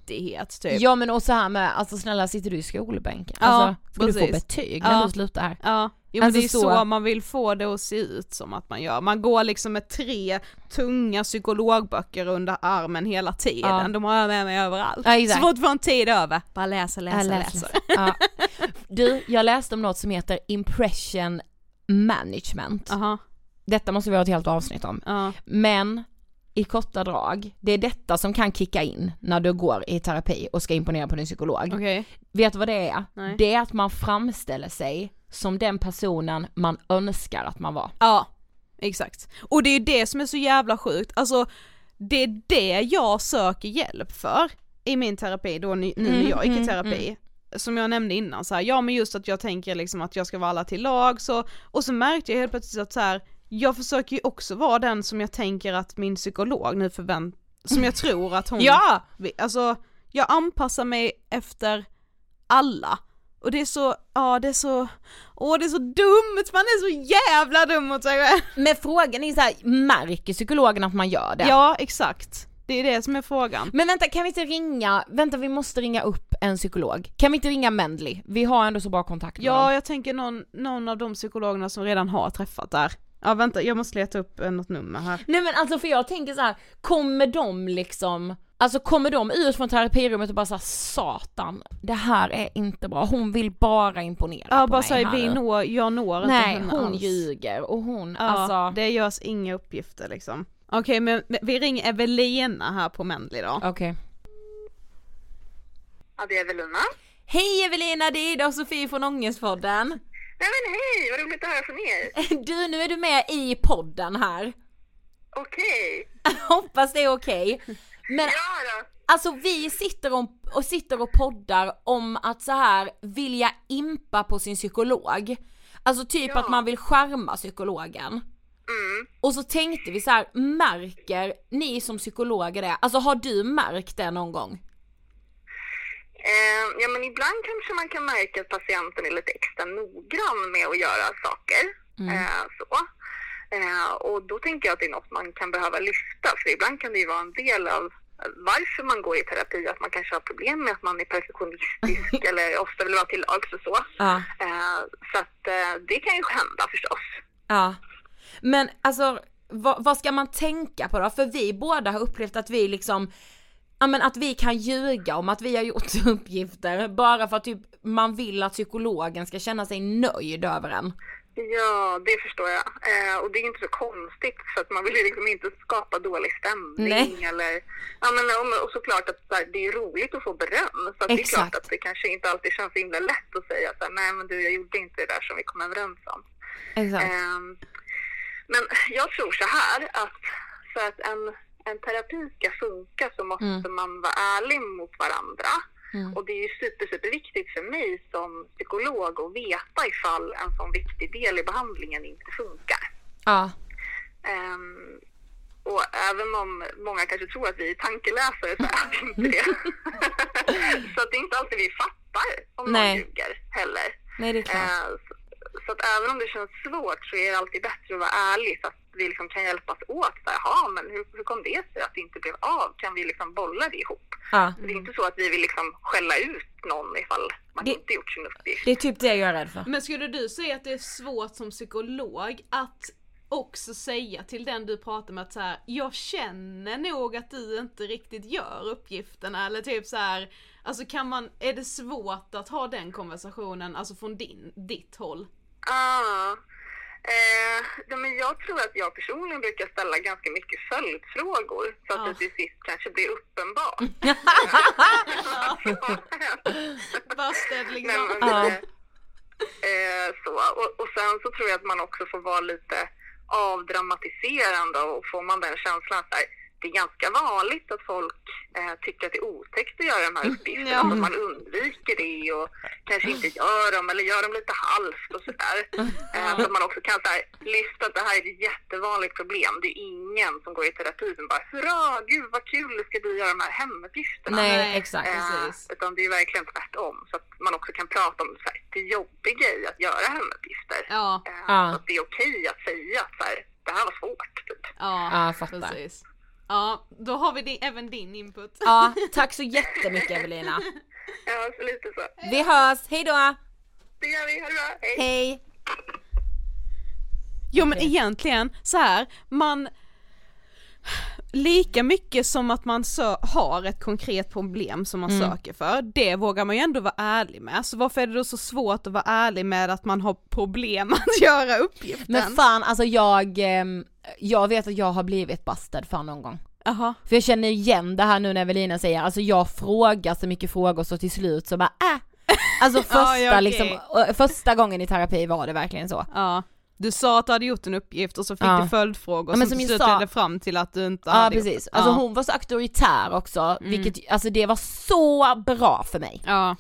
glättighet typ. Ja men och så här med, alltså snälla sitter du i skolbänken? Ja, Alltså, ska du få precis. betyg när Ja. du slutar här? Ja, jo, Alltså det är så... så- man vill få det att se ut som att man gör. Man går liksom med tre tunga psykologböcker under armen hela tiden, Ja. de har jag med mig överallt. Ja, exakt. så fort får en tid över, bara läsa, läsa, Ja, läsa. läs, läs. Ja. Du, jag läste om något som heter impression management. Aha, Detta måste vi ha ett helt avsnitt om. ja. Men i korta drag, det är detta som kan kicka in när du går i terapi och ska imponera på din psykolog. Okej. Vet du vad det är? Nej. Det är att man framställer sig som den personen man önskar att man var. Ja, exakt. Och det är det som är så jävla sjukt, alltså det är det jag söker hjälp för i min terapi då nu när Mm, jag gick i mm, terapi. Som jag nämnde innan så här, ja men just att jag tänker liksom att jag ska vara alla till lag så, och så märkte jag helt plötsligt att så här, jag försöker ju också vara den som jag tänker att min psykolog nu förvänt, som jag tror att hon, Ja! alltså jag anpassar mig efter alla. Och det är så, ja det är så, åh det är så dumt, man är så jävla dum mot sig själv. Men frågan är så här, märker psykologen att man gör det? Ja exakt. Det är det som är frågan. Men vänta, kan vi inte ringa, vänta vi måste ringa upp en psykolog. Kan vi inte ringa Mendley? Vi har ändå så bra kontakt med Ja, dem. jag tänker någon, någon av de psykologerna som redan har träffat där. Ja vänta, jag måste leta upp eh, något nummer här. Nej men alltså för jag tänker så här, kommer de liksom, alltså kommer de ut från terapirummet och bara såhär satan, det här är inte bra, hon vill bara imponera Ja på bara mig säg här vi nu. når, jag når inte Nej, henne hon alls. ljuger och hon, Ja, alltså. det görs inga uppgifter liksom. Okej men men vi ringer Evelina här på Mendley då. Okej. Ja, det är Evelina. Hej Evelina, det är Ida och Sofie från Ångestpodden. Nej men hej, vad roligt att höra från er. Du, nu är du med i podden här. Okej. Hoppas det är okej. Men Ja då. alltså vi sitter och, och sitter och poddar om att så här vilja impa på sin psykolog. Alltså typ Ja. att man vill skärma psykologen. Mm. Och så tänkte vi så här, märker ni som psykologer det? Alltså har du märkt det någon gång? Eh, ja men ibland kanske man kan märka att patienten är lite extra noggrann med att göra saker. Eh, så. Eh, och då tänker jag att det är något man kan behöva lyfta för ibland kan det ju vara en del av varför man går i terapi, att man kanske har problem med att man är perfektionistisk eller ofta vill vara till lags och så. Ja. Eh, så att eh, det kan ju hända förstås. Ja. Men alltså vad, vad ska man tänka på då? För vi båda har upplevt att vi liksom Ja men att vi kan ljuga om att vi har gjort uppgifter bara för att typ man vill att psykologen ska känna sig nöjd över en. Ja, det förstår jag. Eh, och det är inte så konstigt för att man vill ju liksom inte skapa dålig stämning Nej. eller... Ja, men och, och såklart att så här, det är roligt att få beröm. Så det är klart att det kanske inte alltid känns så himla lätt att säga så här, nej men du jag gjorde inte det där som vi kom överens om. Exakt. Ehm, men jag tror så här att för att en, en terapi ska funka så måste man vara ärlig mot varandra. Och det är ju super, superviktigt för mig som psykolog att veta ifall en sån viktig del i behandlingen inte funkar. Ja. Ehm, och även om många kanske tror att vi är tankeläsare så är vi inte det. så att det är inte alltid vi fattar om någon Nej. ljuger heller. Nej det är klart. Eh, så, att även om det känns svårt så är det alltid bättre att vara ärlig så att vi liksom kan hjälpas åt. Så här, Jaha, men hur, hur kom det sig att det inte blev av? Kan vi liksom bolla det ihop? Ja. Det är inte så att vi vill liksom skälla ut någon ifall man Det- inte gjort sin uppgift. Det är typ det jag är rädd för. Men skulle du säga att det är svårt som psykolog att också säga till den du pratar med att så här, jag känner nog att du inte riktigt gör uppgifterna eller typ så här, alltså kan man, är det svårt att ha den konversationen, alltså från din, ditt håll? Ah. Eh, ja, men jag tror att jag personligen brukar ställa ganska mycket följdfrågor så att Ja. det till sist kanske blir uppenbart. Men, Ja. eh, så. Och, och sen så tror jag att man också får vara lite avdramatiserande och får man den känslan så här, det är ganska vanligt att folk eh, tycker att det är otäckt att göra de här uppgifterna, Ja. att man undviker det och kanske inte gör dem eller gör dem lite halvt och sådär. Eh, så att man också kan så här, lyfta att det här är ett jättevanligt problem. Det är ingen som går i terapi som bara hurra, gud vad kul det ska bli att göra de här hemuppgifterna. Nej, exakt. Eh, utan det är verkligen tvärtom. Så att man också kan prata om så här, det jobbiga i att göra hemuppgifter. Ja, Eh, Ja. Så att det är okej att säga att så här, det här var svårt. Typ. ja, Ja, jag fattar. precis. Ja, då har vi din, även din input. Ja, tack så jättemycket Evelina. Ja, så lite så. Vi hörs, hejdå! Det gör vi, ha det bra. Hej. Hej! Jo men egentligen så här, man Lika mycket som att man har ett konkret problem som man Mm. söker för, det vågar man ju ändå vara ärlig med. Så varför är det då så svårt att vara ärlig med att man har problem att göra uppgiften? Men fan alltså jag, ehm, jag vet att jag har blivit bastad för någon gång. Jaha. För jag känner igen det här nu när Evelina säger, alltså jag frågar så mycket frågor så till slut så bara äh. Alltså första Ja, ja, okej. liksom, första gången i terapi var det verkligen så. Ja. Du sa att du hade gjort en uppgift och så fick Ja. du följdfrågor Ja, men som som till slut sa- ledde fram till att du inte Ja hade precis, gjort alltså ja. hon var så auktoritär också, vilket, alltså det var så bra för mig. Ja.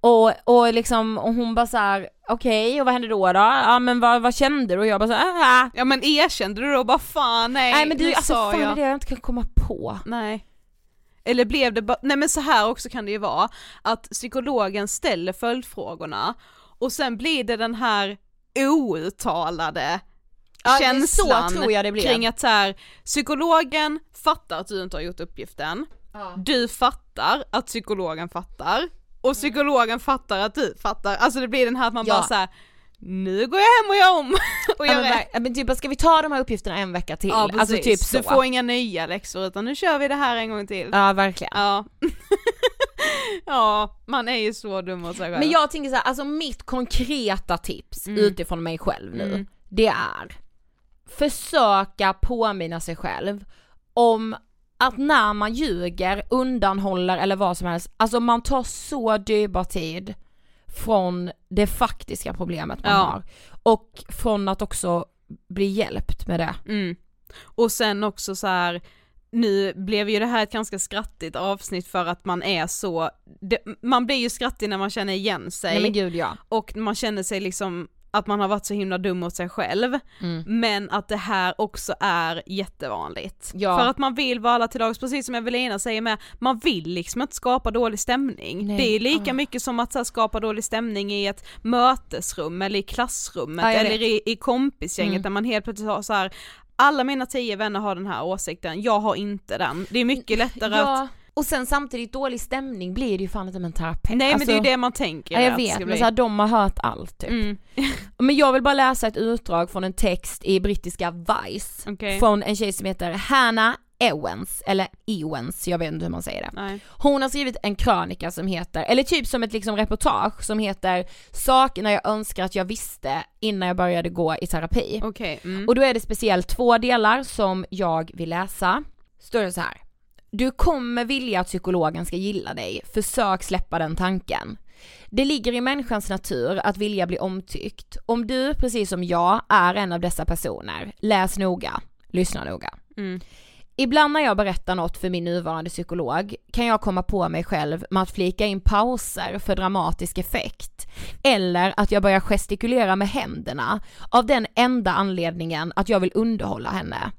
Och, och liksom, och hon bara såhär, okej och vad hände då då? Ja men vad, vad kände du? Och jag bara såhär, äh. ja men erkände du då bara fan nej, Nej men du, nu alltså fan jag. är det jag inte kan komma på. Nej. Eller blev det bara, nej men så här också kan det ju vara, att psykologen ställer följdfrågorna och sen blir det den här outtalade ja, känslan så tror jag det blir. kring att så här, psykologen fattar att du inte har gjort uppgiften, ja. du fattar att psykologen fattar, och mm. psykologen fattar att du fattar, alltså det blir den här att man ja. bara såhär nu går jag hem och gör om och gör ja, men, men typ ska vi ta de här uppgifterna en vecka till? Ja, alltså typ så. Du får inga nya läxor utan nu kör vi det här en gång till. Ja verkligen. Ja. ja, man är ju så dum mot sig själv. Men jag tänker så här, alltså mitt konkreta tips mm. utifrån mig själv nu, mm. det är försöka påminna sig själv om att när man ljuger, undanhåller eller vad som helst, alltså man tar så dyrbar tid från det faktiska problemet man ja. har. Och från att också bli hjälpt med det. Mm. Och sen också så här, nu blev ju det här ett ganska skrattigt avsnitt för att man är så, det, man blir ju skrattig när man känner igen sig. Nej men gud ja. Och man känner sig liksom att man har varit så himla dum mot sig själv, mm. men att det här också är jättevanligt. Ja. För att man vill vara alla till lags, precis som Evelina säger med, man vill liksom inte skapa dålig stämning. Nej. Det är lika oh. mycket som att här, skapa dålig stämning i ett mötesrum eller i klassrummet ja, eller i, i kompisgänget mm. där man helt plötsligt har så här, alla mina tio vänner har den här åsikten, jag har inte den. Det är mycket lättare ja. att och sen samtidigt dålig stämning blir det ju fan inte med en terapeut. Nej alltså, men det är ju alltså, det man tänker. Ja, jag vet, men så här, de har hört allt typ. Mm. men jag vill bara läsa ett utdrag från en text i brittiska Vice. Okay. Från en tjej som heter Hannah Ewens, eller Ewens, jag vet inte hur man säger det. Nej. Hon har skrivit en krönika som heter, eller typ som ett liksom reportage som heter Sakerna jag önskar att jag visste innan jag började gå i terapi. Okay. Mm. Och då är det speciellt två delar som jag vill läsa. Står det så här. Du kommer vilja att psykologen ska gilla dig, försök släppa den tanken. Det ligger i människans natur att vilja bli omtyckt. Om du, precis som jag, är en av dessa personer, läs noga, lyssna noga. Mm. Ibland när jag berättar något för min nuvarande psykolog kan jag komma på mig själv med att flika in pauser för dramatisk effekt. Eller att jag börjar gestikulera med händerna av den enda anledningen att jag vill underhålla henne.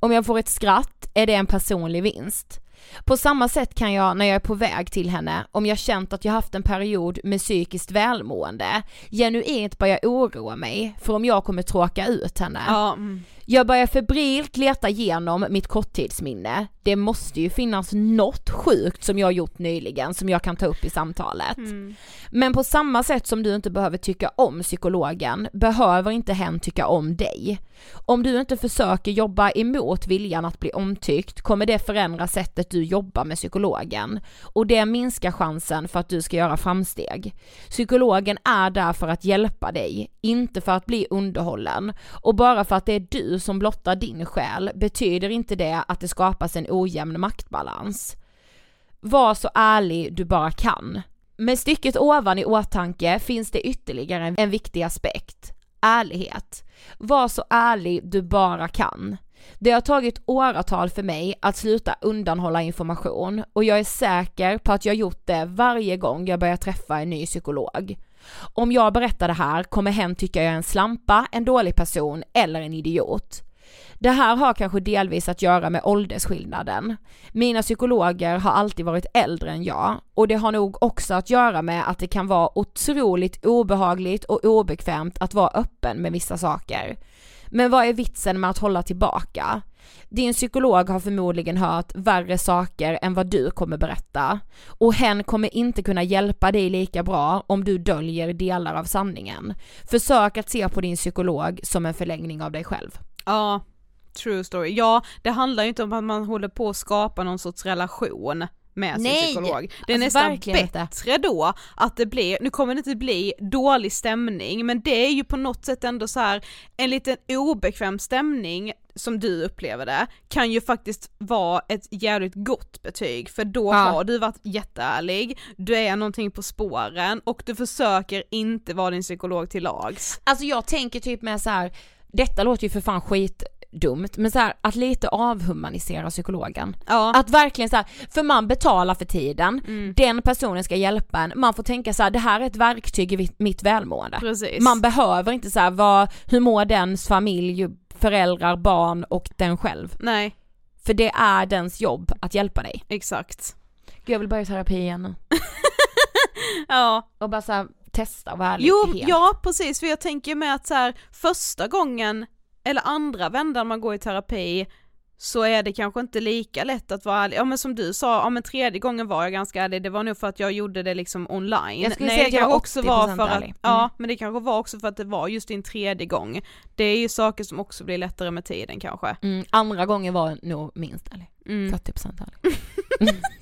Om jag får ett skratt är det en personlig vinst. På samma sätt kan jag när jag är på väg till henne, om jag känt att jag haft en period med psykiskt välmående, genuint börja oroa mig för om jag kommer tråka ut henne. Ja. Mm. Jag börjar febrilt leta igenom mitt korttidsminne. Det måste ju finnas något sjukt som jag gjort nyligen som jag kan ta upp i samtalet. Mm. Men på samma sätt som du inte behöver tycka om psykologen behöver inte hen tycka om dig. Om du inte försöker jobba emot viljan att bli omtyckt kommer det förändra sättet du jobbar med psykologen och det minskar chansen för att du ska göra framsteg. Psykologen är där för att hjälpa dig, inte för att bli underhållen och bara för att det är du som blottar din själ betyder inte det att det skapas en ojämn maktbalans. Var så ärlig du bara kan. Med stycket ovan i åtanke finns det ytterligare en viktig aspekt. Ärlighet. Var så ärlig du bara kan. Det har tagit åratal för mig att sluta undanhålla information och jag är säker på att jag gjort det varje gång jag börjar träffa en ny psykolog. Om jag berättar det här kommer hen tycka jag är en slampa, en dålig person eller en idiot. Det här har kanske delvis att göra med åldersskillnaden. Mina psykologer har alltid varit äldre än jag och det har nog också att göra med att det kan vara otroligt obehagligt och obekvämt att vara öppen med vissa saker. Men vad är vitsen med att hålla tillbaka? Din psykolog har förmodligen hört värre saker än vad du kommer berätta och hen kommer inte kunna hjälpa dig lika bra om du döljer delar av sanningen. Försök att se på din psykolog som en förlängning av dig själv. Ja, true story. Ja, det handlar ju inte om att man håller på att skapa någon sorts relation med sin Nej, psykolog. Det är alltså nästan bättre inte. då att det blir, nu kommer det inte bli dålig stämning men det är ju på något sätt ändå så här en liten obekväm stämning som du upplever det, kan ju faktiskt vara ett jävligt gott betyg för då ja. har du varit jätteärlig, du är någonting på spåren och du försöker inte vara din psykolog till lags. Alltså jag tänker typ med så här, detta låter ju för fan skit dumt, men så här, att lite avhumanisera psykologen. Ja. Att verkligen så här, för man betalar för tiden, mm. den personen ska hjälpa en, man får tänka så här, det här är ett verktyg i mitt välmående. Precis. Man behöver inte så här, vad, hur mår dens familj, föräldrar, barn och den själv. Nej. För det är dens jobb att hjälpa dig. Exakt. Gud jag vill börja terapi igen Ja. Och bara så här, testa och vara ärlig Jo, helt. ja precis, för jag tänker med att så här, första gången eller andra vändan man går i terapi så är det kanske inte lika lätt att vara ärlig. Ja men som du sa, ja men tredje gången var jag ganska ärlig, det var nog för att jag gjorde det liksom online. Jag skulle Nej, säga att jag var också var för att, ärlig. Mm. ja men det kanske var också för att det var just din tredje gång. Det är ju saker som också blir lättare med tiden kanske. Mm, andra gången var jag nog minst ärlig. Mm. 40% ärlig.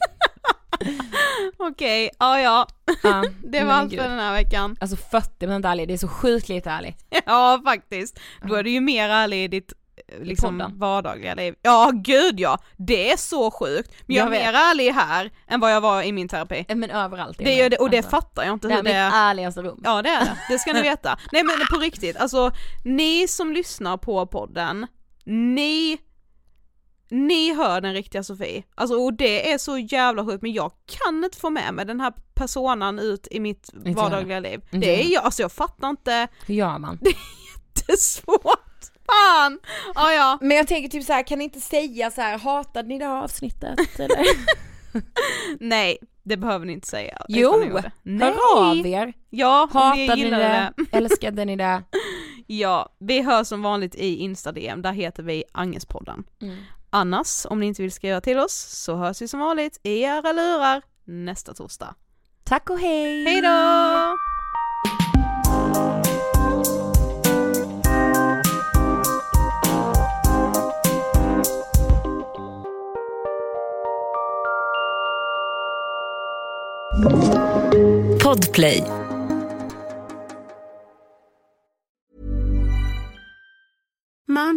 Okej, ja ja. Ja, det var allt för den här veckan. Alltså 40% ärlig, det är så sjukt lite ärlig. Ja faktiskt. Då är du ju mer ärlig i ditt eh, liksom podden. vardagliga liv. Ja gud ja, det är så sjukt. Men jag, Jag är vet. mer ärlig här än vad jag var i min terapi. Men överallt. är Det är det, och det alltså. fattar jag inte Det är hur mitt det ärligaste rum. Ja det är det, det ska ni veta. Nej men på riktigt, alltså ni som lyssnar på podden, ni ni hör den riktiga Sofie. Alltså och det är så jävla sjukt men jag kan inte få med mig den här personan ut i mitt jag vardagliga liv. Inte Det är jag. jag, alltså jag fattar inte, Hur gör man? det är svårt. Fan! Ja ja. Men jag tänker typ så här, kan ni inte säga så här, hatade ni det här avsnittet eller? Nej, det behöver ni inte säga. Jo. Nej. Hör av er. Ja, ni Hatade ni det? det. Älskade ni det? Ja, vi hörs som vanligt i Insta-DM, där heter vi Angespodden. Mm. Annars, om ni inte vill skriva till oss, så hörs vi som vanligt i era lurar nästa torsdag. Tack och hej! Hej då! Podplay.